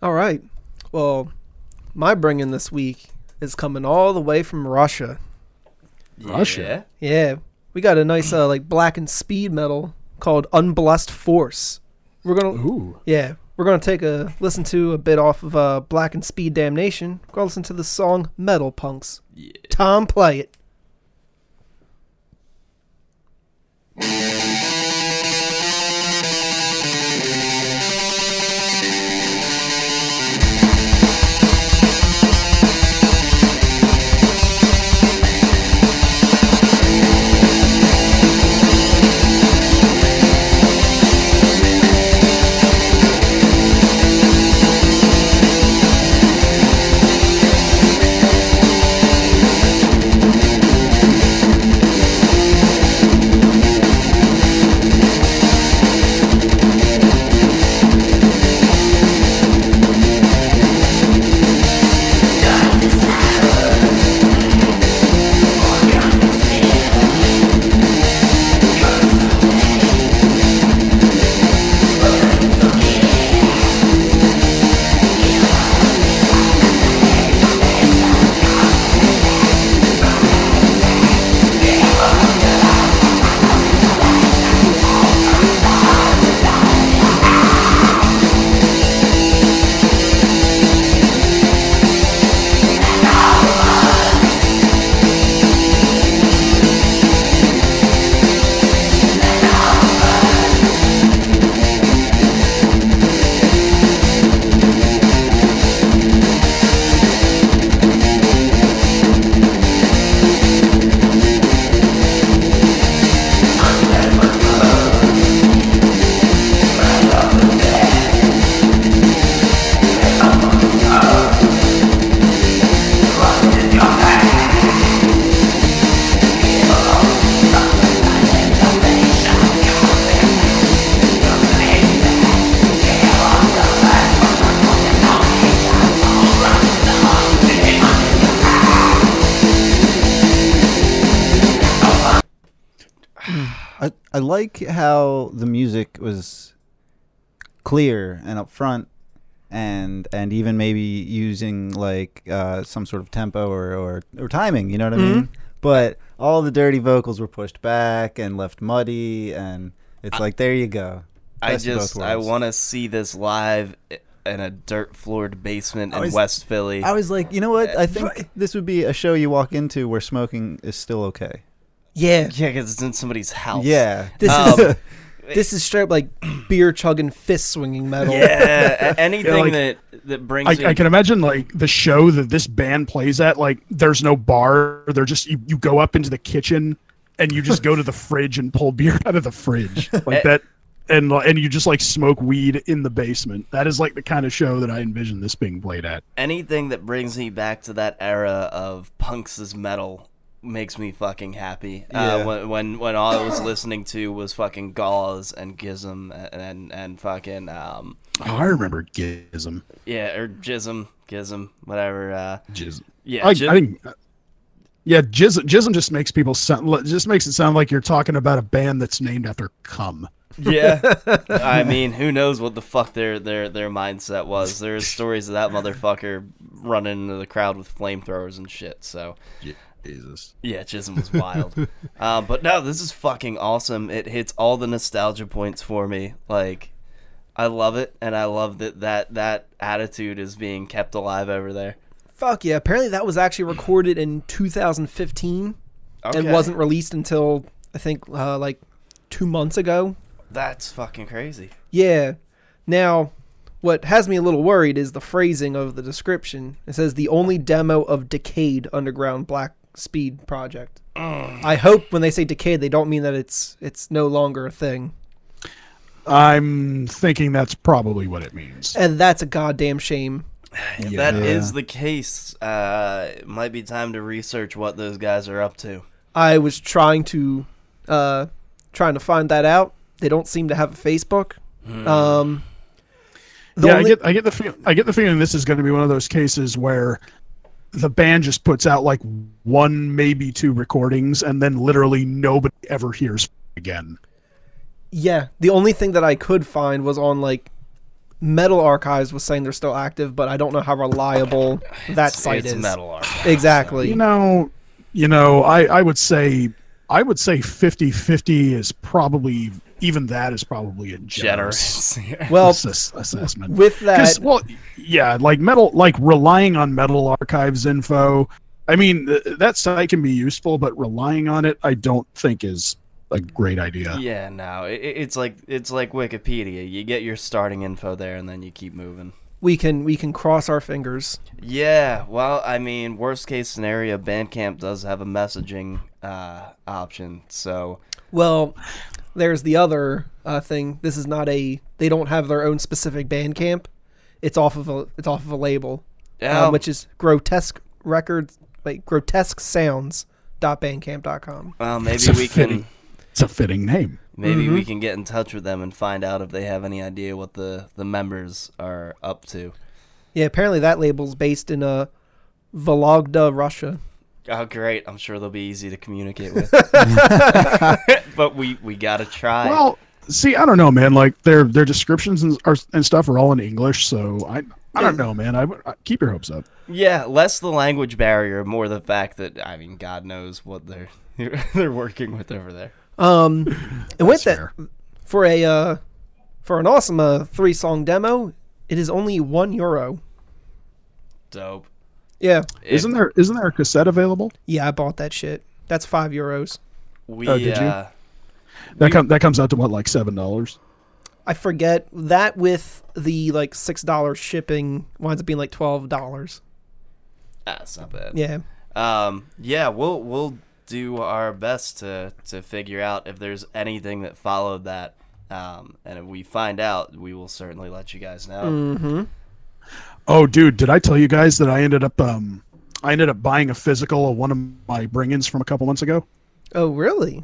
All right. Well, my bringing this week is coming all the way from Russia. Russia? Yeah, we got a nice uh, like black and speed metal called Unblessed Force. We're gonna Ooh. yeah, we're gonna take a listen to a bit off of uh, Black and Speed Damnation. We're gonna listen to the song Metal Punks. Yeah. Tom, play it. Like how the music was clear and upfront and and even maybe using like uh, some sort of tempo or, or, or timing, you know what I mean? But all the dirty vocals were pushed back and left muddy and it's like there you go. I Best both just I want to see this live in a dirt floored basement I in was- West Philly. I was like, you know what? I think this would be a show you walk into where smoking is still okay. Yeah, yeah, because it's in somebody's house. Yeah. this Um, is this is straight up like beer chugging, fist swinging metal. Yeah, a- anything like, that that brings I, you. I can imagine like the show that this band plays at. Like, there's no bar. They're just you, you go up into the kitchen and you just go to the fridge and pull beer out of the fridge Eh. like that, and and you just like smoke weed in the basement. That is like the kind of show that I envision this being played at. anything that brings me back to that era of punks as metal makes me fucking happy. Yeah. Uh, when, when when all I was listening to was fucking Gauze and Gizm and and, and fucking um Oh, I remember Gizm. yeah or Jism Gizm whatever. Uh, Jism. yeah, I, I think. Yeah, Jism, Jism just makes people sound. Just makes it sound like you're talking about a band that's named after cum. Yeah, I mean, who knows what the fuck their their their mindset was? There's stories of that motherfucker running into the crowd with flamethrowers and shit. So Jesus. yeah, Chisholm was wild. um, but no, this is fucking awesome. It hits all the nostalgia points for me. Like, I love it, and I love that that that attitude is being kept alive over there. Fuck yeah! Apparently that was actually recorded in 2015 and wasn't released until I think uh, like two months ago. That's fucking crazy. Yeah. Now, what has me a little worried is the phrasing of the description. It says the only demo of decayed underground black speed project. I hope when they say decayed, they don't mean that it's it's no longer a thing, I'm thinking that's probably what it means. and that's a goddamn shame. If Yeah. that is the case, uh, it might be time to research what those guys are up to. I was trying to uh, trying to find that out. They don't seem to have a Facebook. Um, yeah, only- I get I get the feel, I get the feeling this is going to be one of those cases where the band just puts out like one maybe two recordings and then literally nobody ever hears again. Yeah, the only thing that I could find was on like Metal Archives was saying they're still active, but I don't know how reliable that site it's is. metal art. Exactly. You know, you know, I I would say I would say 50-50 is probably even that is probably a generous, Generous. well, assess- assessment. with that well, yeah, like metal, like relying on Metal Archives info. I mean, th- that site can be useful, but relying on it, I don't think is a great idea. Yeah, no, it, it's like it's like Wikipedia. You get your starting info there, and then you keep moving. we can we can cross our fingers. Yeah, well, I mean, worst case scenario, Bandcamp does have a messaging uh, option, so Well, there's the other uh, thing. This is not a. They don't have their own specific Bandcamp. It's off of a. It's off of a label, yeah, um, which is grotesque records. Like grotesque sounds. Bandcamp.com. well, maybe It's a we fitting- can It's a fitting name. maybe Mm-hmm. we can get in touch with them and find out if they have any idea what the the members are up to. Yeah, apparently that label's based in uh, Vologda, Russia. Oh, great! I'm sure they'll be easy to communicate with. but we we gotta try. Well, see, I don't know, man. Like their their descriptions and, are, and stuff are all in English, so I I don't know, man. I, would- I keep your hopes up. Yeah, less the language barrier, more the fact that I mean, God knows what they're they're working with over there. Um, and with That's that, for a uh, for an awesome uh, three song demo, it is only one euro. Dope. Yeah, Isn't there isn't there a cassette available? yeah, I bought that shit. That's five euros. We Oh, did you? uh, That com- that comes out to what like seven dollars. I forget that with the like six dollars shipping winds up being like twelve dollars. that's not bad. Yeah, Um, yeah, we'll we'll do our best to to figure out if there's anything that followed that. Um, and if we find out, we will certainly let you guys know. Mm-hmm. Oh, dude, did I tell you guys that I ended up um I ended up buying a physical of one of my bring-ins from a couple months ago? Oh, really?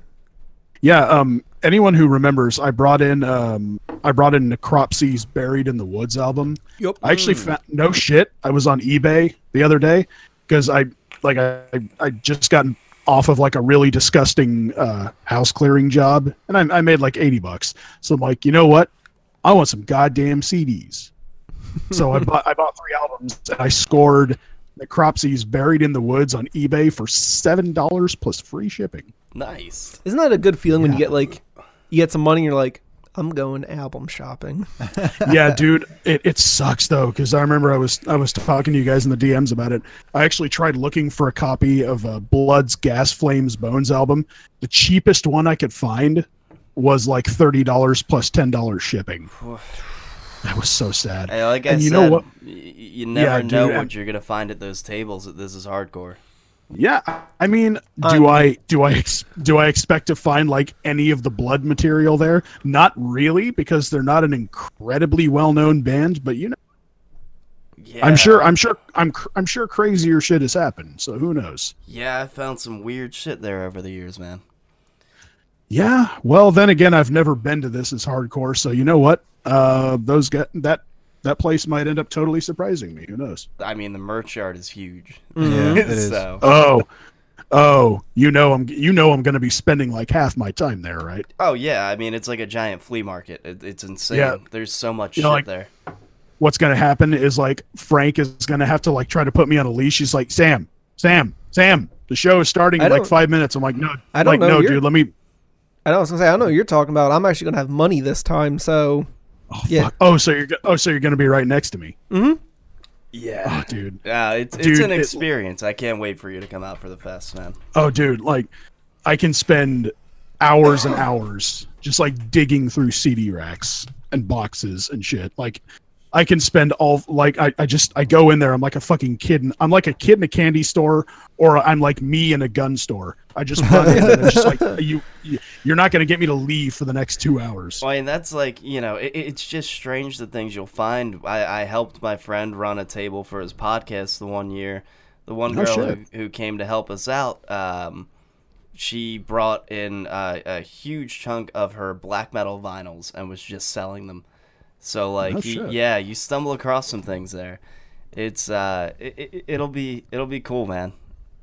Yeah, um anyone who remembers, I brought in um I brought in Necropsy's Buried in the Woods album. Yep. I actually found no shit. I was on eBay the other day because I like I I just gotten off of like a really disgusting uh, house clearing job, and I, I made like eighty bucks. So I'm like, you know what? I want some goddamn CDs. So I bought I bought three albums, and I scored Necropsy's Buried in the Woods on eBay for seven dollars plus free shipping. Nice. Isn't that a good feeling when you get like you get some money and you're like, I'm going album shopping. yeah, dude, it, it sucks though because I remember I was I was talking to you guys in the DMs about it. I actually tried looking for a copy of uh, Blood's Gas Flames Bones album. The cheapest one I could find was like thirty dollars plus ten dollars shipping. That was so sad. Hey, like I And you said, know what? you never Yeah, know dude, what and- you're gonna find at those tables. At this is hardcore. Yeah, I mean, do I'm- I do I ex- do I expect to find like any of the Blood material there? Not really, because they're not an incredibly well known band. But you know, Yeah, I'm sure I'm sure I'm cr- I'm sure crazier shit has happened. So who knows? Yeah, I found some weird shit there over the years, man. Yeah. Well, then again, I've never been to This Is Hardcore, so you know what? Uh, those get that that place might end up totally surprising me. Who knows? I mean, the merch yard is huge. Yeah, it is. so, Oh, oh, you know I'm you know I'm going to be spending like half my time there, right? oh yeah, I mean, it's like a giant flea market. It, it's insane. Yeah. There's so much You shit know, like- there. What's going to happen is like Frank is going to have to like try to put me on a leash. He's like, Sam, Sam, Sam. The show is starting I in like five minutes. I'm like, no, I don't like, know, no, you're- dude. Let me. I know I was gonna say I know what you're talking about. I'm actually gonna have money this time, so Oh, Yeah. fuck. oh so you're oh so you're going to be right next to me. Mhm. Yeah. Oh, dude. Yeah, it's it's Dude, an it- experience. I can't wait for you to come out for the fest, man. Oh, dude, like I can spend hours and hours just like digging through CD racks and boxes and shit. Like I can spend all like I, I just I go in there. I'm like a fucking kid. And, I'm like a kid in a candy store, or I'm like me in a gun store. I just run in and it's just like you, you you're not gonna get me to leave for the next two hours. Well, and that's like you know, it, it's just strange the things you'll find. I, I helped my friend run a table for his podcast the one year. The one girl shit. who, who came to help us out, um, she brought in uh, a huge chunk of her black metal vinyls and was just selling them. So like, Oh, you, yeah, you stumble across some things there. It's uh, it, it, it'll be it'll be cool, man.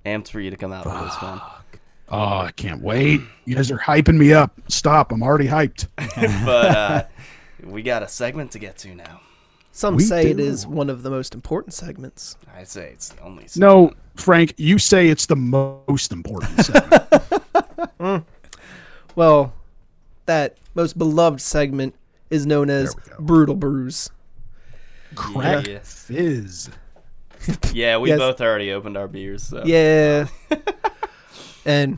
Amped for you to come out with this one. Oh, I can't wait. You guys are hyping me up. Stop. I'm already hyped. but uh, we got a segment to get to now. Some We say it do. is one of the most important segments. I say it's the only. No, Frank, you say it's the most important. segment. Well, that most beloved segment is known as. Brutal Brews. Crack Yeah. fizz. Yeah, we Yes. both already opened our beers. So. Yeah. and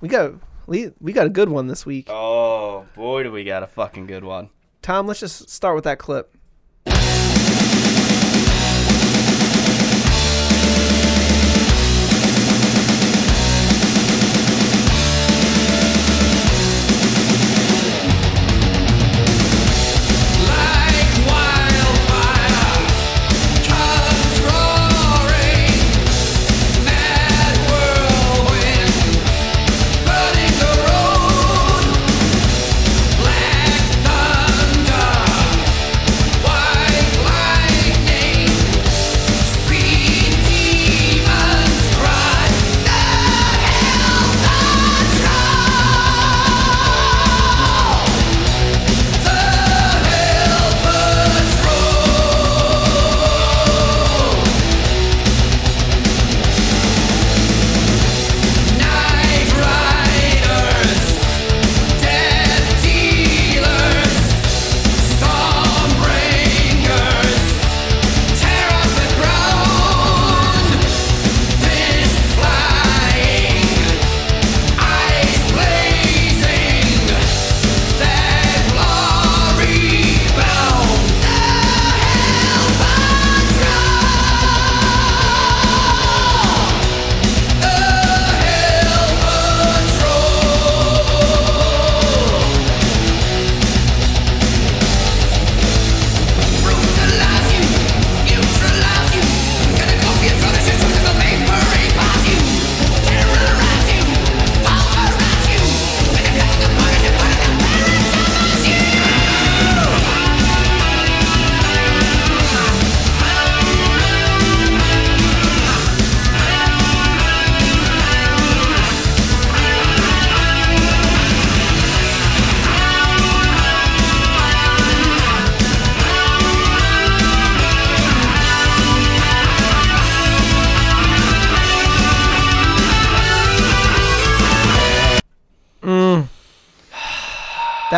we got we, we got a good one this week. Oh boy, do we got a fucking good one. Tom, let's just start with that clip.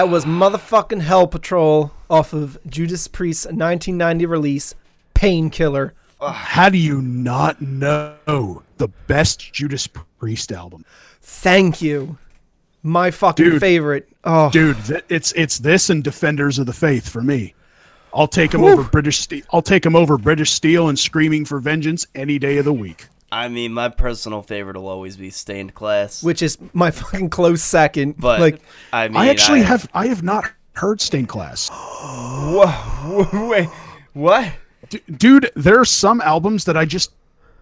That was motherfucking Hell Patrol off of Judas Priest's 1990 release, Painkiller. How do you not know the best Judas Priest album? Thank you. My fucking Dude. favorite. Oh, Dude, th- it's it's this and Defenders of the Faith for me. I'll take him over British Steel. I'll take him over British Steel and Screaming for Vengeance any day of the week. I mean, my personal favorite will always be Stained Class. which is my fucking close second. but like, I mean, I actually have I have not heard Stained Class. Wait, what, D- dude, there are some albums that I just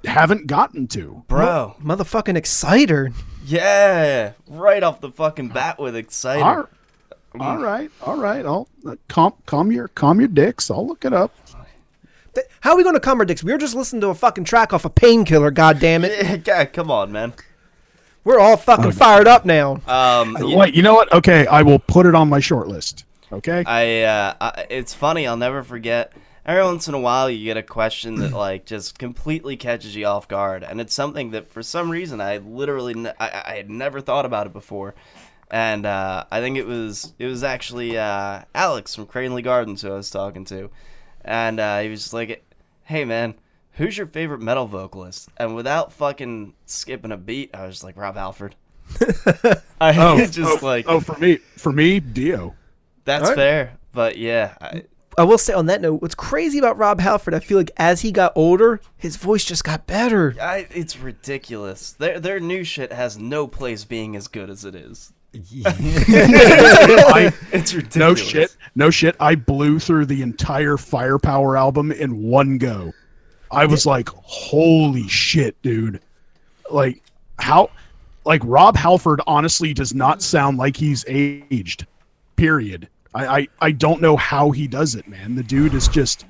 haven't gotten to. bro? motherfucking Exciter. Yeah, right off the fucking bat with Exciter. All, all right, all right. I'll uh, calm calm your calm your dicks. I'll look it up. Th- How are we going to come, our dicks? We were just listening to a fucking track off a painkiller, God damn it. Yeah, come on, man. We're all fucking fired up now. Um, you- Wait, you know what? Okay, I will put it on my short list. Okay. I, uh, I, it's funny. I'll never forget. Every once in a while, you get a question that like just completely catches you off guard, and it's something that for some reason I literally n- I, I had never thought about it before, and uh, I think it was it was actually uh, Alex from Cranley Gardens who I was talking to, and uh, he was like, "Hey man, who's your favorite metal vocalist?" And without fucking skipping a beat, I was like, "Rob Halford." I Oh, just oh, like oh, for me, for me, Dio. that's Alright. fair, but yeah, I, I will say on that note, what's crazy about Rob Halford, I feel like as he got older, his voice just got better. I, it's ridiculous. Their their new shit has no place being as good as it is. I, It's ridiculous. no shit, no shit. I blew through the entire Firepower album in one go. I was like, "Holy shit, dude!" Like how, like Rob Halford honestly does not sound like he's aged. Period. I I, I don't know how he does it, man. The dude is just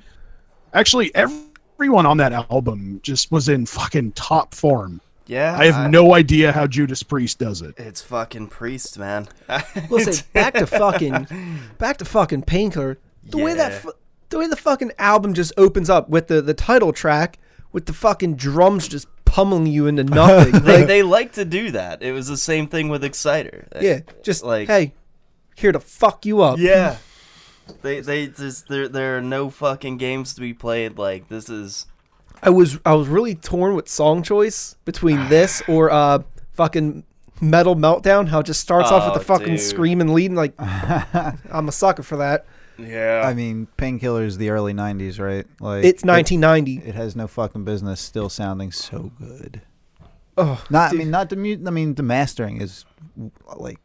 actually everyone on that album just was in fucking top form. Yeah, I have no idea how Judas Priest does it. It's fucking priest, man. We'll say back to fucking, back to fucking painkiller. The way that, the way the fucking album just opens up with the the title track with the fucking drums just pummeling you into nothing. they, like, they like to do that. It was the same thing with Exciter. yeah, just like- like hey, here to fuck you up. Yeah. They they just there there are no fucking games to be played. Like this is I was I was really torn with song choice between this or uh fucking Metal Meltdown. How it just starts off with Oh, the fucking dude. scream and leading. Like I'm a sucker for that. yeah. I mean, Painkiller's the early '90s, right? Like It's 1990. It, has no fucking business still sounding so good. oh, Not, dude. I mean, not the mu- I mean, the mastering is like.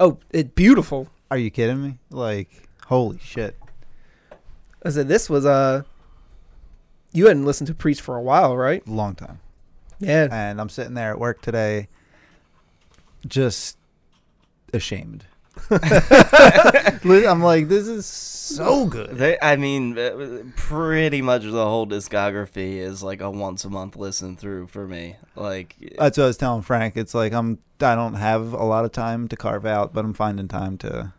oh, it beautiful. Are you kidding me? Like, holy shit! I said this was uh you hadn't listened to Priest for a while, right? Long time. Yeah. And I'm sitting there at work today, just ashamed. I'm like, this is so good. They, I mean, uh, pretty much the whole discography is like a once a month listen through for me. Like, That's what I was telling Frank. It's like I'm I don't have a lot of time to carve out, but I'm finding time to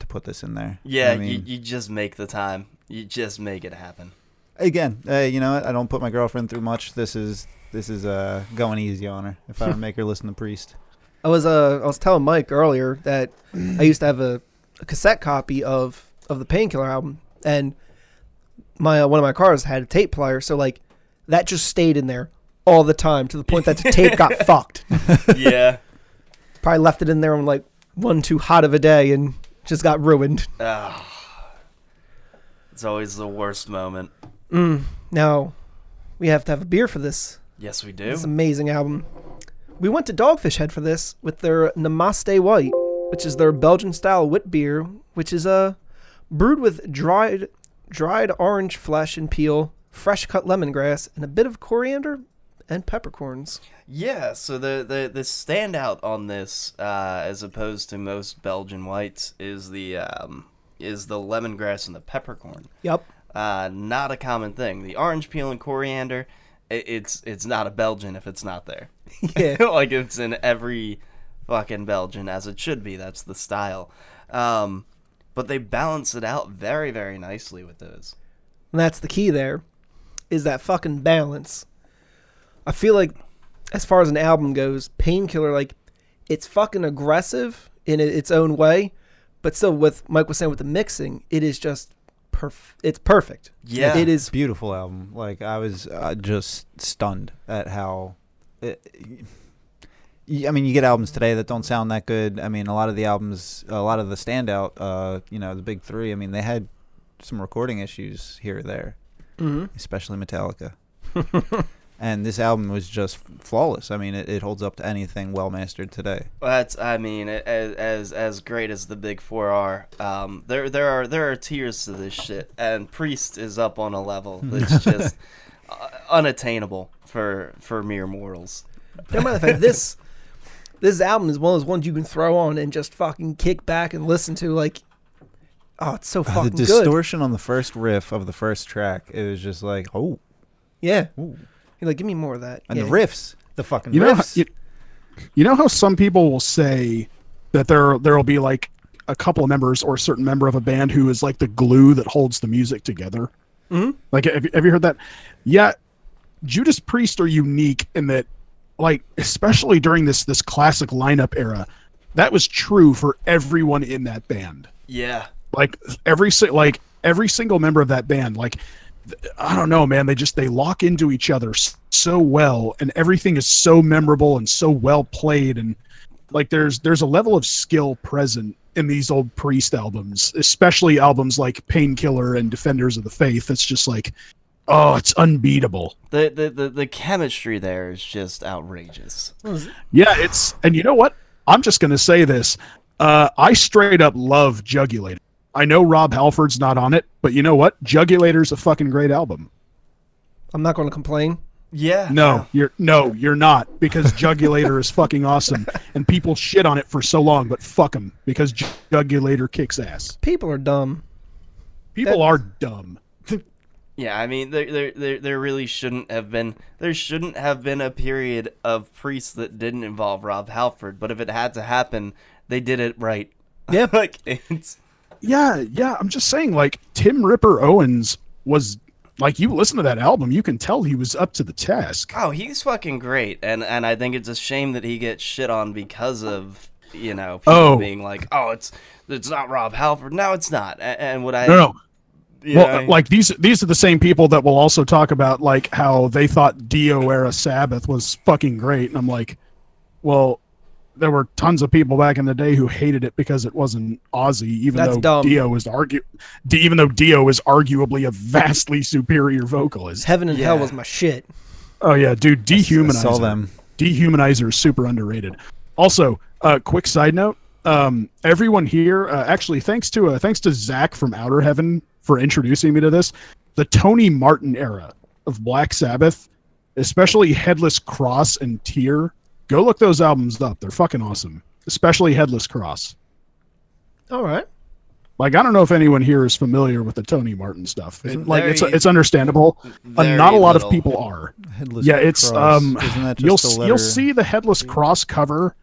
to put this in there. yeah, I mean, you, you just make the time. You just make it happen. Again, uh, you know what? I don't put my girlfriend through much. This is this is uh going easy on her. If I were to make her listen to Priest, I was uh I was telling Mike earlier that I used to have a, a cassette copy of of the Painkiller album and my uh, one of my cars had a tape player so like that just stayed in there all the time to the point that the tape got fucked. yeah. Probably left it in there on like one too hot of a day and just got ruined. Ah. it's always the worst moment. Now we have to have a beer for this Yes, we do. This amazing album. We went to Dogfish Head for this with their Namaste White, which is their Belgian style wit beer, which is uh, brewed with dried dried orange flesh and peel, fresh cut lemongrass, and a bit of coriander and peppercorns. Yeah, so the the the standout on this, uh, as opposed to most Belgian whites, is the um, is the lemongrass and the peppercorn. Yep. Uh, not a common thing. The orange peel and coriander, i it's it's not a Belgian if it's not there. Yeah. like it's in every fucking Belgian as it should be. That's the style. Um, but they balance it out very very nicely with those. And that's the key there, is that fucking balance. I feel like, as far as an album goes, Painkiller, like, it's fucking aggressive in its own way, but still, with Mike was saying with the mixing, it is just perf- It's perfect. Yeah. it is. beautiful album. Like I was uh, just stunned at how. It, y- I mean, you get albums today that don't sound that good. I mean, a lot of the albums, a lot of the standout, uh, you know, the big three. I mean, they had some recording issues here or there, Mhm. especially Metallica. and this album was just flawless. I mean, it, it holds up to anything well mastered today. Well, That's I mean a- as as as great as the big four are, um, there there are there are tiers to this shit, and Priest is up on a level that's just uh, unattainable for for mere mortals. No matter the fact, this this album is one of those ones you can throw on and just fucking kick back and listen to. Like, oh, it's so the fucking good. The distortion on the first riff of the first track, it was just like, oh, Yeah, ooh. You're like, give me more of that. and yeah. the riffs, the fucking You know, how- you, you know how some people will say that there there will be like a couple of members or a certain member of a band who is like the glue that holds the music together. Mm-hmm. Like, have you, have you heard that? Yeah, Judas Priest are unique in that, like, especially during this this classic lineup era, that was true for everyone in that band Yeah, like every si- like every single member of that band like th- i don't know man they just they lock into each other so well and everything is so memorable and so well played and like there's there's a level of skill present in these old Priest albums, especially albums like Painkiller and Defenders of the Faith. It's just like, oh, it's unbeatable. The, the the the chemistry there is just outrageous. Yeah, it's and you know what? I'm just gonna say this. Uh, I straight up love Jugulator. I know Rob Halford's not on it, but you know what? Jugulator's a fucking great album. I'm not going to complain. Yeah. No, you're no, you're not because Jugulator is fucking awesome, and people shit on it for so long, but fuck them because Jugulator kicks ass. People are dumb. People That- are dumb. Yeah, I mean, there, there, there, there really shouldn't have been. There shouldn't have been a period of priests that didn't involve Rob Halford. But if it had to happen, they did it right. Yeah. like it's. Yeah, yeah. I'm just saying, like Tim Ripper Owens was like you listen to that album, you can tell he was up to the task. Oh, he's fucking great, and and I think it's a shame that he gets shit on because of you know people Oh. being like, oh, it's it's not Rob Halford. No, it's not. A- And what I No, no. Well, know, like these these are the same people that will also talk about like how they thought Dio era Sabbath was fucking great, and I'm like, well, there were tons of people back in the day who hated it because it wasn't Ozzy, even That's though dumb. Dio was argu- D- even though Dio is arguably a vastly superior vocalist. Heaven and hell was my shit. Oh yeah, dude, dehumanizer. saw them. Dehumanizer is super underrated. Also, uh, quick side note: um, everyone here, uh, actually, thanks to uh, thanks to Zach from Outer Heaven for introducing me to this. The Tony Martin era of Black Sabbath, especially Headless Cross and Tyr. Go look those albums up; they're fucking awesome. Especially Headless Cross. All right. Like I don't know if anyone here is familiar with the Tony Martin stuff. It- like it's Very- it's understandable. Uh, not a lot little. of people are. Headless Yeah, it's cross. um you'll just a s- letter? you'll see the headless cross cover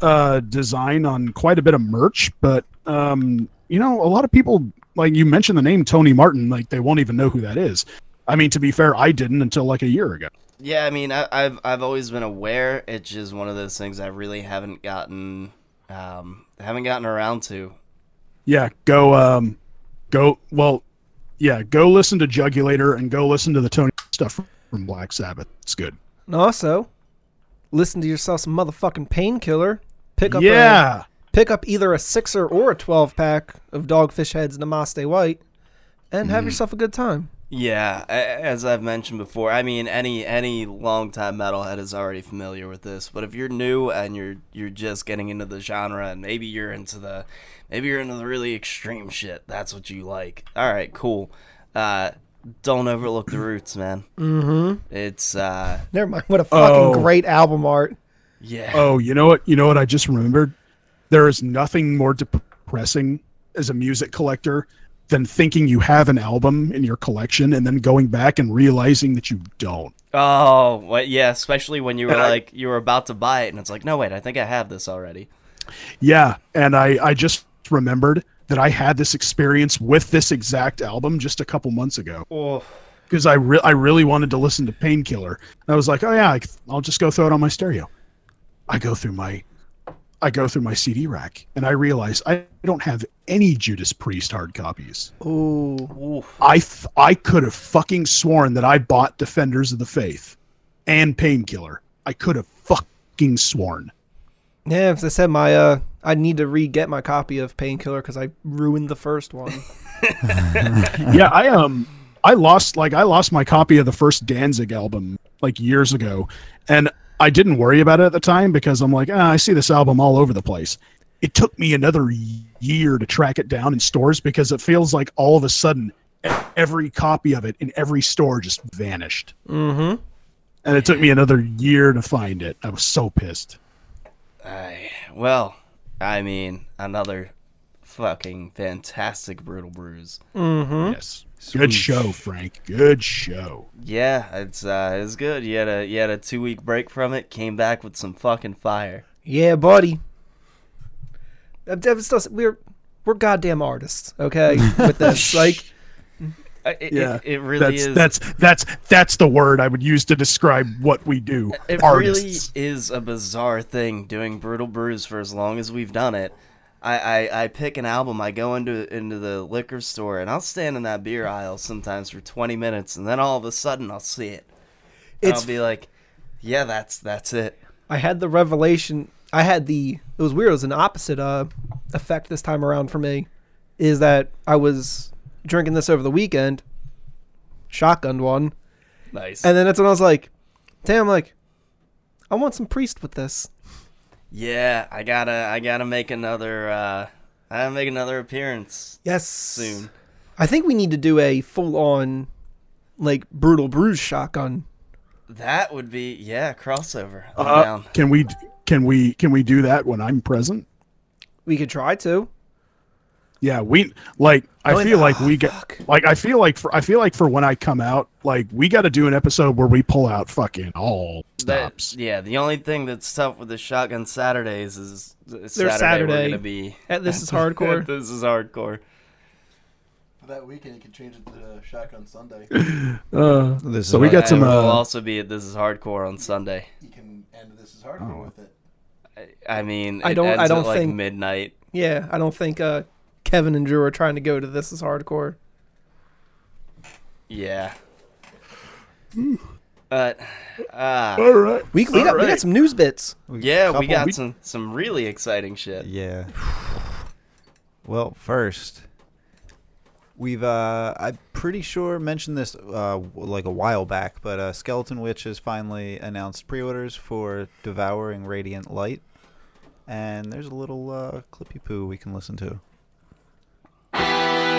uh design on quite a bit of merch, but um you know, a lot of people like you mentioned the name Tony Martin, like they won't even know who that is. I mean, to be fair, I didn't until like a year ago. Yeah, I mean, I, I've I've always been aware. It's just one of those things I really haven't gotten, um, haven't gotten around to. Yeah, go um go well yeah, go listen to Jugulator and go listen to the Tony stuff from Black Sabbath. It's good. And also, listen to yourself some motherfucking painkiller. Pick up a, yeah. pick up either a sixer or a twelve pack of Dogfish Head's Namaste White, and have yourself a good time. Yeah, as I've mentioned before, I mean, any any longtime metalhead is already familiar with this. But if you're new and you're you're just getting into the genre, and maybe you're into the maybe you're into the really extreme shit, that's what you like. All right, cool. Uh, don't overlook the roots, man. Mm-hmm. It's uh, Never mind. What a fucking Oh. great album art. yeah. Oh, you know what? You know what I just remembered? There is nothing more depressing as a music collector than thinking you have an album in your collection and then going back and realizing that you don't. Oh? Yeah, especially when you were And I- like you were about to buy it, and it's like, no, wait, I think I have this already. Yeah, and I I just remembered that I had this experience with this exact album just a couple months ago. Oh, because I re- I really wanted to listen to Painkiller. I was like, oh yeah, I'll just go throw it on my stereo. I go through my I go through my CD rack and I realize I don't have any Judas Priest hard copies. Ooh. I th- I could have fucking sworn that I bought Defenders of the Faith and Painkiller. I could have fucking sworn. Yeah, as I said, my uh, I need to re-get my copy of Painkiller because I ruined the first one. yeah, I um I lost like I lost my copy of the first Danzig album like years ago, and I didn't worry about it at the time because I'm like, ah, I see this album all over the place. It took me another year to track it down in stores because it feels like all of a sudden every copy of it in every store just vanished. mm-hmm. And it took me another year to find it. I was so pissed. I, well, I mean, another fucking fantastic Brutal Brews. Mm-hmm. Yes. Good show, Frank. Good show. Yeah, it's uh, it's good. You had a you had a two week break from it, came back with some fucking fire. Yeah, buddy. Devin still, we're we're goddamn artists, okay? With this, like, Uh, It, Yeah, it, it really that's is. that's that's that's the word I would use to describe what we do. It Artists. really is a bizarre thing doing Brutal Brews for as long as we've done it. I, I, I pick an album, I go into into the liquor store, and I'll stand in that beer aisle sometimes for 20 minutes, and then all of a sudden I'll see it. And It's- I'll be like, yeah, that's that's it. I had the revelation I had the it was weird. It was an opposite uh effect this time around for me. Is that I was drinking this over the weekend, shotgunned one, Nice. and then that's when I was like, "Damn, like, I want some priest with this." Yeah, I gotta I gotta make another uh I gotta make another appearance Yes, soon. I think we need to do a full on, like, Brutal Brews shotgun. That would be yeah, crossover. Uh, down. can we can we can we do that when I'm present? We could try to. Yeah, we like. I Going- feel like ah, we get like. I feel like for I feel like for when I come out, like we got to do an episode where we pull out fucking all That- stops. yeah, the only thing that's tough with the shotgun Saturdays is uh, Saturday, Saturday. we're gonna be At This Is Hardcore. this is hardcore. For that weekend, you can change it to Shotgun Sunday. Uh, This so is we got And some. we'll Uh, also be at This Is Hardcore on Sunday. You can end This Is Hardcore Oh. with it. I, I mean, I it don't- I ends don't like think- midnight. Yeah, I don't think uh, Kevin and Drew are trying to go to This Is Hardcore. Yeah. But uh, all right. We, we, got, we got some news bits. yeah, we got we- some some really exciting shit. Yeah. Well, first, we've uh, I'm pretty sure mentioned this uh, like a while back, but uh, Skeleton Witch has finally announced pre-orders for Devouring Radiant Light, and there's a little uh, clippy poo we can listen to. Oh,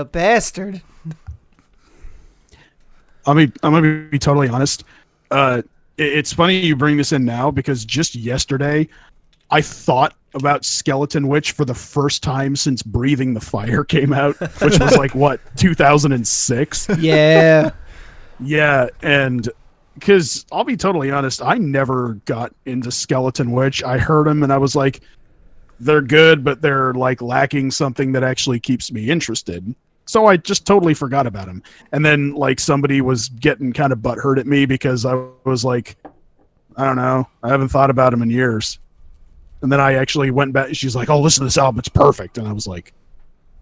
you bastard! I mean, I'm gonna be totally honest. Uh, it- it's funny you bring this in now because just yesterday, I thought about Skeleton Witch for the first time since Breathing the Fire came out, which was like what 2006. Yeah, Yeah, and because I'll be totally honest, I never got into Skeleton Witch. I heard them and I was like, they're good, but they're like lacking something that actually keeps me interested. So I just totally forgot about him. And then like somebody was getting kind of butthurt at me because I was like, I don't know, I haven't thought about him in years. And then I actually went back. She's like, "Oh, listen to this album; it's perfect." And I was like,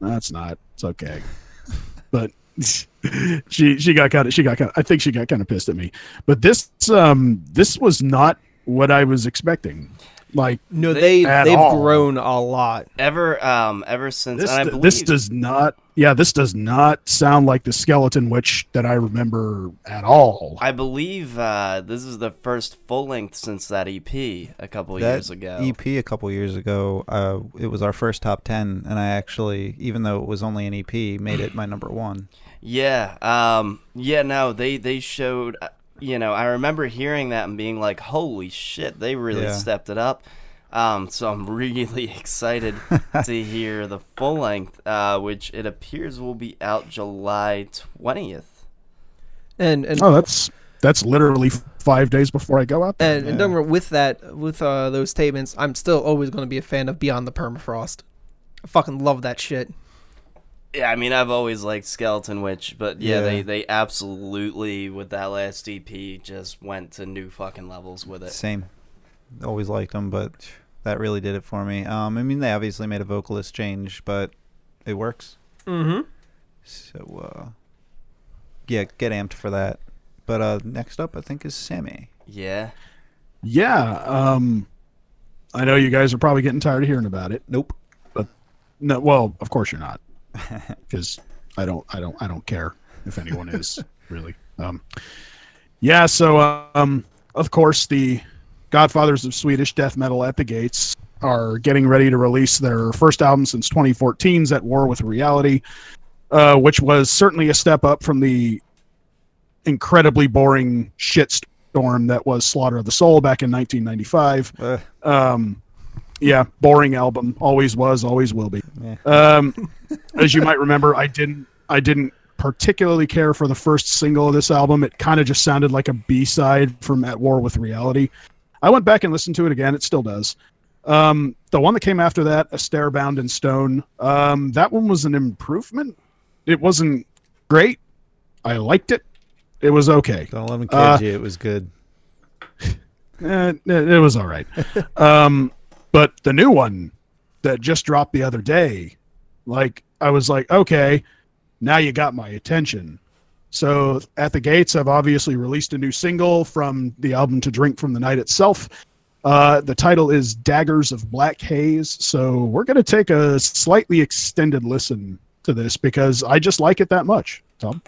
"No, it's not. It's okay." But she she got kind of she got kind of, I think she got kind of pissed at me. But this um this was not what I was expecting. Like No, They- they at they've all. grown a lot. Ever um ever since this. and I d- believe this does not. Yeah, this does not sound like the Skeleton Witch that I remember at all. I believe uh, this is the first full length since that EP a couple that years ago. EP a couple years ago, uh, it was our first top ten, and I actually, even though it was only an EP, made it my number one. Yeah, um, yeah. No, they they showed. You know, I remember hearing that and being like, "Holy shit, they really Yeah. stepped it up." Um, so I'm really excited to hear the full length, uh, which it appears will be out July twentieth. And and Oh, that's that's literally five days before I go out. There. and, and don't get me wrong, with that with uh, those statements, I'm still always going to be a fan of Beyond the Permafrost. I fucking love that shit. Yeah, I mean, I've always liked Skeleton Witch, but yeah, Yeah. they they absolutely with that last EP just went to new fucking levels with it. Same. Always liked them, but that really did it for me. Um, I mean, they obviously made a vocalist change, but it works. Mm-hmm. So, uh, yeah, get amped for that. But uh, next up, I think, is Sammy. Yeah. Yeah. Um, I know you guys are probably getting tired of hearing about it. Nope. But No, well, of course you're not, because I don't, I don't, I don't care if anyone is really. Um, yeah. So, um, of course, the Godfathers of Swedish death metal at the Gates are getting ready to release their first album since 2014's At War with Reality, uh, which was certainly a step up from the incredibly boring shitstorm that was Slaughter of the Soul back in 1995. Uh, Um, yeah, boring album. Always was, always will be. Yeah. Um, as you might remember, I didn't, I didn't particularly care for the first single of this album. It kind of just sounded like a B side from At War with Reality. I went back and listened to it again. It still does. Um, the one that came after that, A Stare Bound in Stone, um, that one was an improvement. It wasn't great. I liked it. It was okay. don't let kid Uh, you. It was good. Eh, it, it was all right. um, but the new one that just dropped the other day, like I was like, okay, now you got my attention. So at the gates, I've obviously released a new single from the album To Drink from the Night itself. Uh, the title is Daggers of Black Haze. So we're going to take a slightly extended listen to this because I just like it that much. Tom?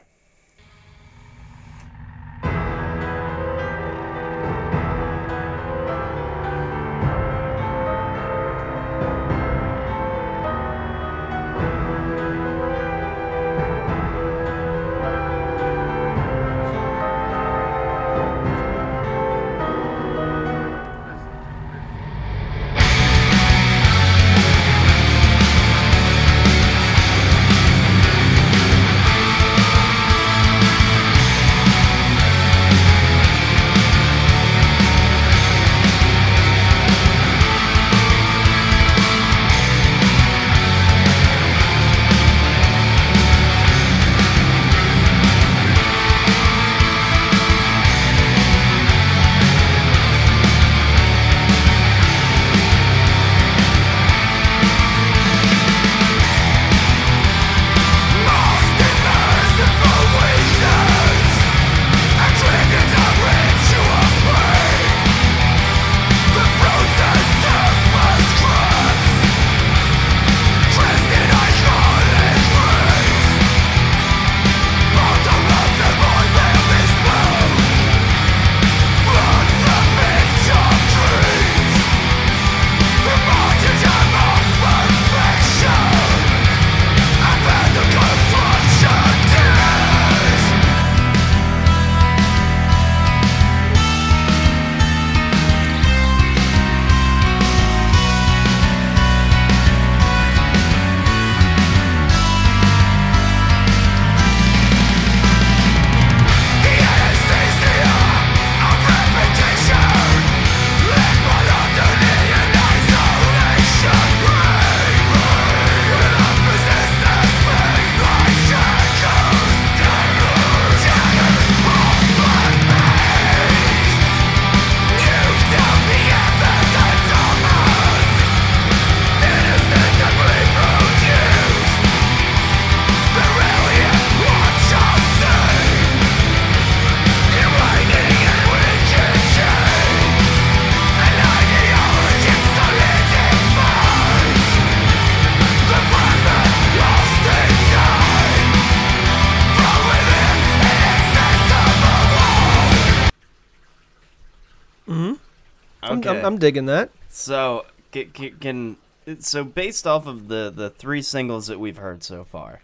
I'm, I'm, I'm digging that. So can, can so based off of the the three singles that we've heard so far,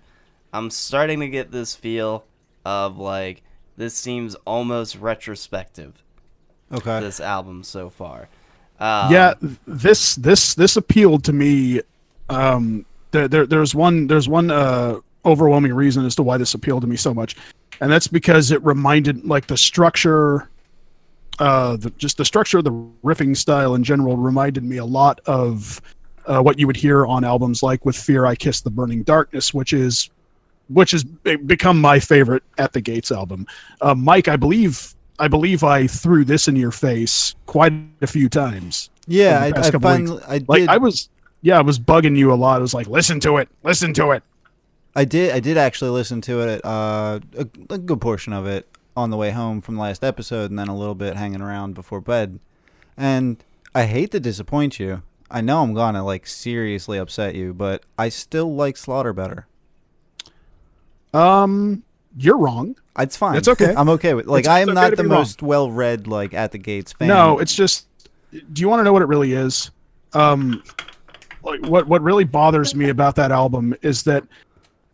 I'm starting to get this feel of like this seems almost retrospective. Okay. This album so far. Um, yeah, this this this appealed to me. Um, there, there there's one there's one uh, overwhelming reason as to why this appealed to me so much, and that's because it reminded like the structure, uh, the, just the structure of the riffing style in general reminded me a lot of uh, what you would hear on albums like with Fear I Kiss the Burning Darkness, which is which has become my favorite at the Gates album. Uh, Mike, I believe I believe I threw this in your face quite a few times. Yeah, I, I finally. I did. Like I was, yeah, I was bugging you a lot. I was like, listen to it, listen to it. I did. I did actually listen to it. Uh, a, a good portion of it on the way home from the last episode, and then a little bit hanging around before bed. And I hate to disappoint you. I know I'm gonna like seriously upset you, but I still like Slaughter better. Um, you're wrong. It's fine. It's okay. I'm okay with. Like It's- I am okay not the wrong. most well-read like at the gates fan. No, it's just. Do you want to know what it really is? Um, like what what really bothers me about that album is that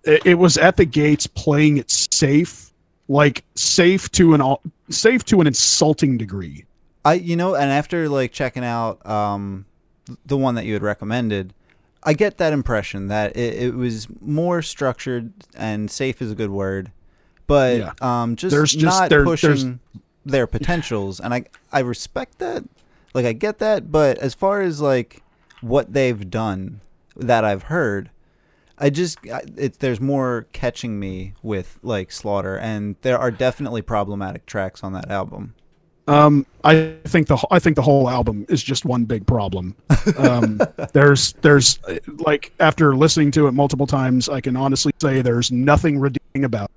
it, it was at the gates playing it safe, like safe to an safe to an insulting degree. I you know, and after like checking out um the one that you had recommended, I get that impression that it, it was more structured and safe is a good word, but Yeah. um just, There's just- not there- pushing their potentials, and I I respect that. Like I get that, but as far as like what they've done that I've heard. I just I- it, there's more catching me with like Slaughter, and there are definitely problematic tracks on that album. Um, I think the I think the whole album is just one big problem. Um, there's there's like after listening to it multiple times, I can honestly say there's nothing redeeming about.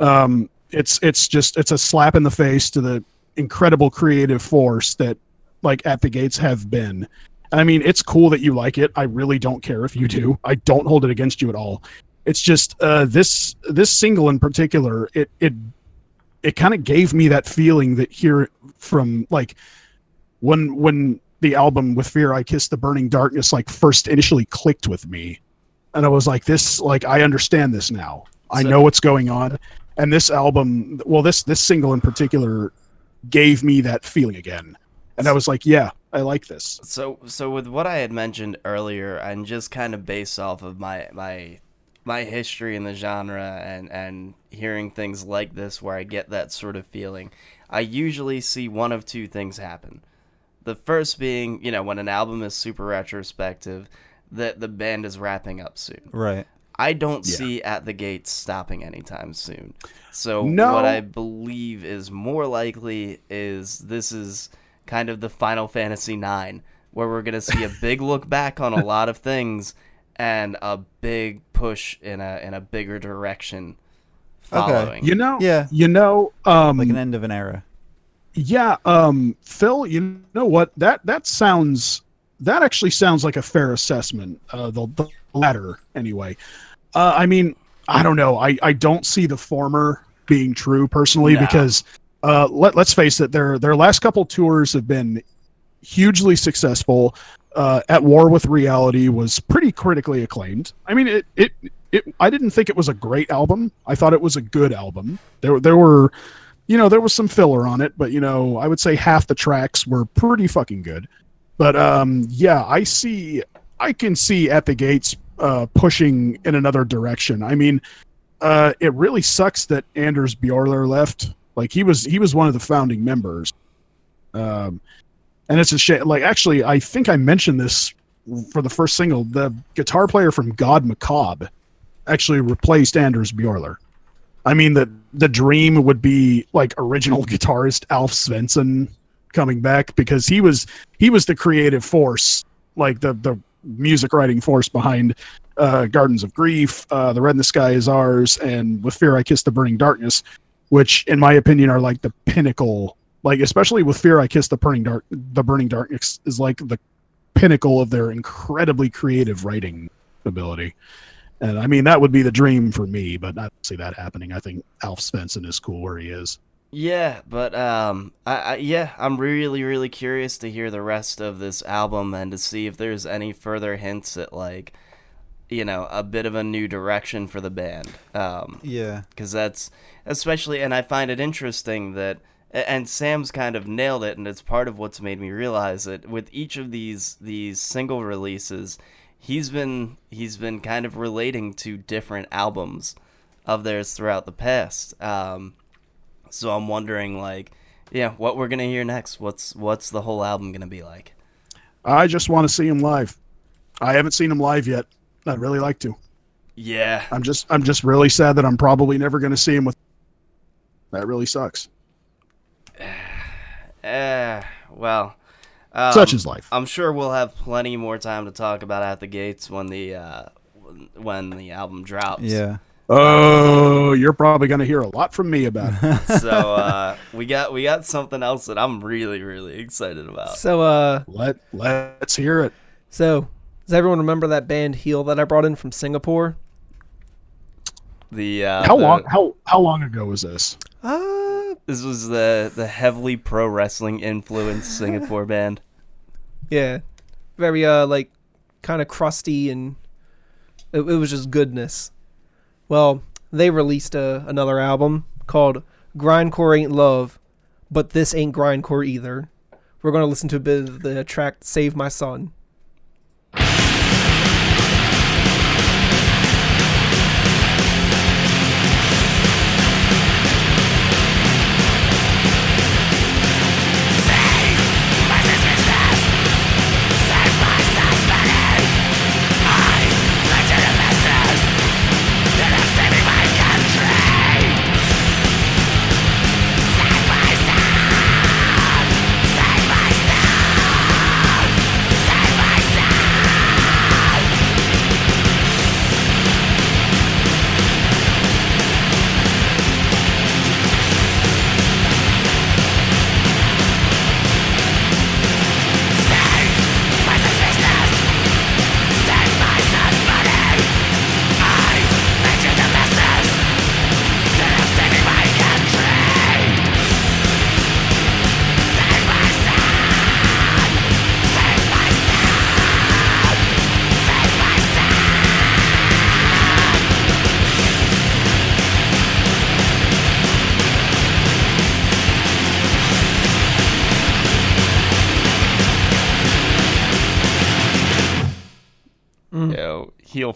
It. Um, it's it's just it's a slap in the face to the incredible creative force that like at the gates have been. I mean, it's cool that you like it. I really don't care if you do. I don't hold it against you at all. It's just uh, this this single in particular. It it it kind of gave me that feeling that here from like when when the album with fear i kissed the burning darkness like first initially clicked with me and i was like this like i understand this now i know what's going on and this album well this this single in particular gave me that feeling again and i was like yeah i like this So so with what I had mentioned earlier, and just kind of based off of my my my history in the genre and and hearing things like this where I get that sort of feeling, I usually see one of two things happen. The first being, you know, when an album is super retrospective, that the band is wrapping up soon. Right. I don't Yeah. see at the gates stopping anytime soon. So No. what I believe is more likely is this is kind of the Final Fantasy IX, where we're gonna see a big look back on a lot of things and a big push in a in a bigger direction following. you know Yeah. you know um Like an end of an era. Yeah, um, Phil, you know what? That that sounds that actually sounds like a fair assessment. Uh, the, the latter, anyway. Uh, I mean, I don't know. I, I don't see the former being true personally No. because uh, let let's face it, their their last couple tours have been hugely successful. Uh, At War with Reality was pretty critically acclaimed. I mean, it it it. I didn't think it was a great album. I thought it was a good album. There there were you know, there was some filler on it, but you know, I would say half the tracks were pretty fucking good. But um, yeah, I see, I can see at the gates uh, pushing in another direction. I mean, uh, it really sucks that Anders Bjorler left. Like he was, he was one of the founding members. Um, and it's a shame. Like actually, I think I mentioned this for the first single. The guitar player from God Macabre actually replaced Anders Bjorler. I mean, the the dream would be like original guitarist Alf Svensson coming back because he was he was the creative force, like the the music writing force behind uh, Gardens of Grief, uh, The Red in the Sky Is Ours, and With Fear I Kiss the Burning Darkness, which in my opinion are like the pinnacle. Like especially with Fear I Kiss the Burning Dark, the Burning Darkness is like the pinnacle of their incredibly creative writing ability. And I mean, that would be the dream for me, but I don't see that happening. I think Alf Svensson is cool where he is. Yeah, but um, I, I yeah, I'm really really curious to hear the rest of this album and to see if there's any further hints at like, you know, a bit of a new direction for the band. Um, Yeah. because that's especially and i find it interesting that and sam's kind of nailed it and it's part of what's made me realize that with each of these these single releases he's been he's been kind of relating to different albums of theirs throughout the past um so i'm wondering like yeah what we're gonna hear next what's what's the whole album gonna be like I just want to see him live. I haven't seen him live yet. I'd really like to. yeah I'm just I'm just really sad that I'm probably never going to see him with. That really sucks. eh, well um, Such is life. I'm sure we'll have plenty more time to talk about at the gates when the uh, when the album drops. Yeah. Oh, you're probably going to hear a lot from me about it. So uh, we got we got something else that I'm really really excited about. So, uh, Let let's hear it. so does everyone remember that band Heel that I brought in from Singapore? The uh, How the- long how how long ago was this? Uh, This was the the heavily pro wrestling influenced Singapore band. yeah, very uh like kind of crusty and it, it was just goodness. Well, they released uh, another album called Grindcore Ain't Love, but this ain't grindcore either. We're gonna listen to a bit of the track "Save My Son."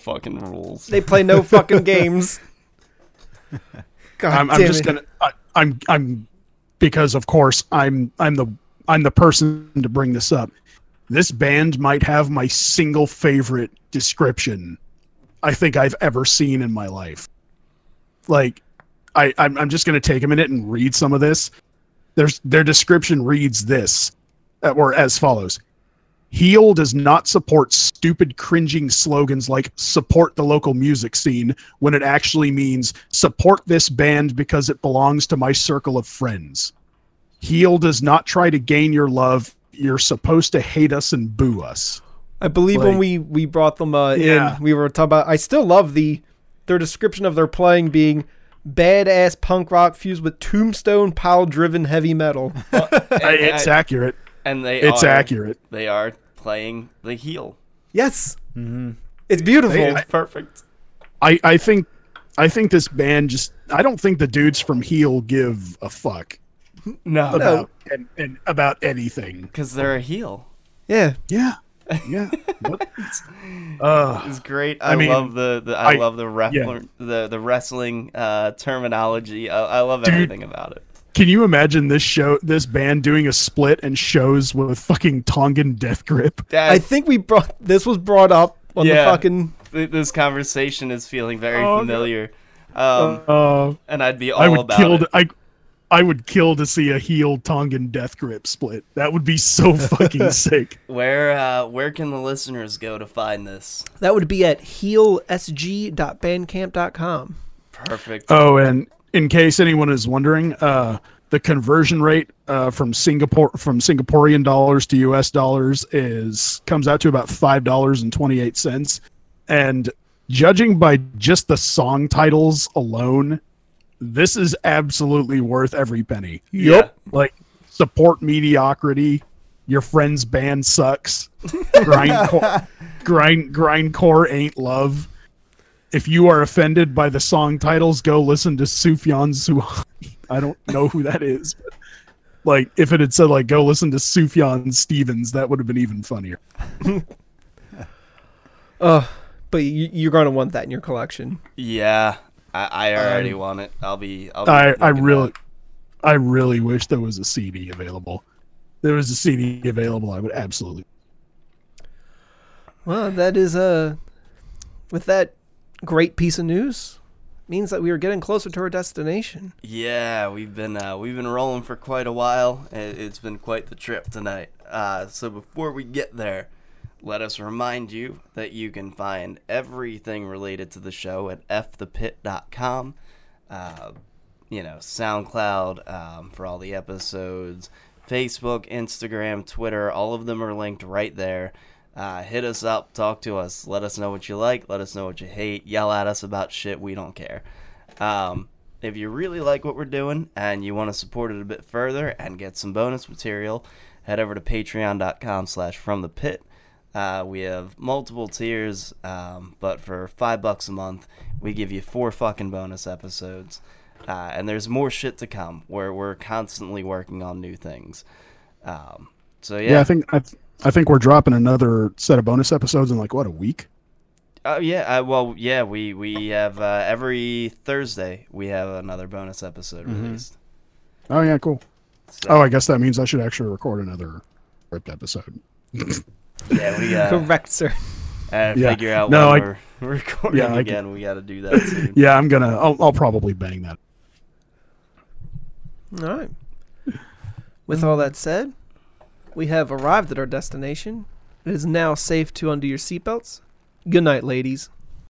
Fucking rules. They play no fucking games. God I'm, I'm just it. gonna. I, I'm. I'm because of course I'm. I'm the. I'm the person to bring this up. This band might have my single favorite description I think I've ever seen in my life. Like, I. I'm, I'm just gonna take a minute and read some of this. There's their description reads this, uh, or as follows. Heel does not support stupid, cringing slogans like support the local music scene when it actually means support this band because it belongs to my circle of friends. Heel does not try to gain your love. You're supposed to hate us and boo us. I believe when we we brought them uh, Yeah. in, we were talking about. I still love the their description of their playing being badass punk rock fused with tombstone pile driven heavy metal. And, it's I- accurate. and they It's are, accurate. They are playing the heel. yes, Mm-hmm. it's beautiful. It's perfect. I, I think I think this band just I don't think the dudes from Heel give a fuck No, about and, and about anything. because they're a heel. yeah, Yeah. Yeah. What? uh, It's great. I, mean, love the, the I, I- love the ref- yeah. the the wrestling uh, terminology. I, I love Dude. everything about it. Can you imagine this show this band doing a split and shows with fucking Tongan death grip? Dad, I think we brought this was brought up on Yeah. the fucking. th- this conversation is feeling very Oh, familiar, um, Uh, and I'd be all I would about kill it. to, I I would kill to see a heel Tongan death grip split. That would be so fucking sick. Where uh, where can the listeners go to find this? That would be at heelsg.bandcamp.com. Perfect. Oh, and in case anyone is wondering, uh, the conversion rate uh, from Singapore from Singaporean dollars to U.S. dollars is comes out to about five dollars and twenty eight cents. And judging by just the song titles alone, this is absolutely worth every penny. Yep. Like support mediocrity. Your friend's band sucks. Grindcore, grind grindcore ain't love. If you are offended by the song titles, go listen to Sufjan Suhani. I don't know who that is. But like if it had said like go listen to Sufjan Stevens, that would have been even funnier. Uh, but you, you're going to want that in your collection. Yeah, I, I already want it. I'll be. I'll be I, I really. I really wish there was a CD available. There was a CD available. I would absolutely. Well, that is uh, with that great piece of news, means that we are getting closer to our destination. Yeah, we've been uh, we've been rolling for quite a while. It, it's been quite the trip tonight. Uh, so before we get there, let us remind you that you can find everything related to the show at fthepit.com. Uh, you know, SoundCloud um, for all the episodes, Facebook, Instagram, Twitter, all of them are linked right there. Uh, hit us up, talk to us, let us know what you like, let us know what you hate, yell at us about shit, we don't care. Um, if you really like what we're doing and you want to support it a bit further and get some bonus material, head over to patreon.com slash from the pit. Uh, we have multiple tiers, um, but for five bucks a month, we give you four fucking bonus episodes. Uh, and there's more shit to come where we're constantly working on new things. Um, so yeah, Yeah, I think I, th- I think we're dropping another set of bonus episodes in like what a week. Oh yeah, uh, well yeah, we we have uh, every Thursday we have another bonus episode released. Oh yeah, cool. So, Oh, I guess that means I should actually record another ripped episode. yeah, we got Correct, sir. to Yeah. figure out No, when I- we're recording Yeah, I again. We got to do that soon. Yeah, I'm gonna. I'll, I'll probably bang that. All right. With all that said, we have arrived at our destination. It is now safe to undo your seatbelts. Good night, ladies.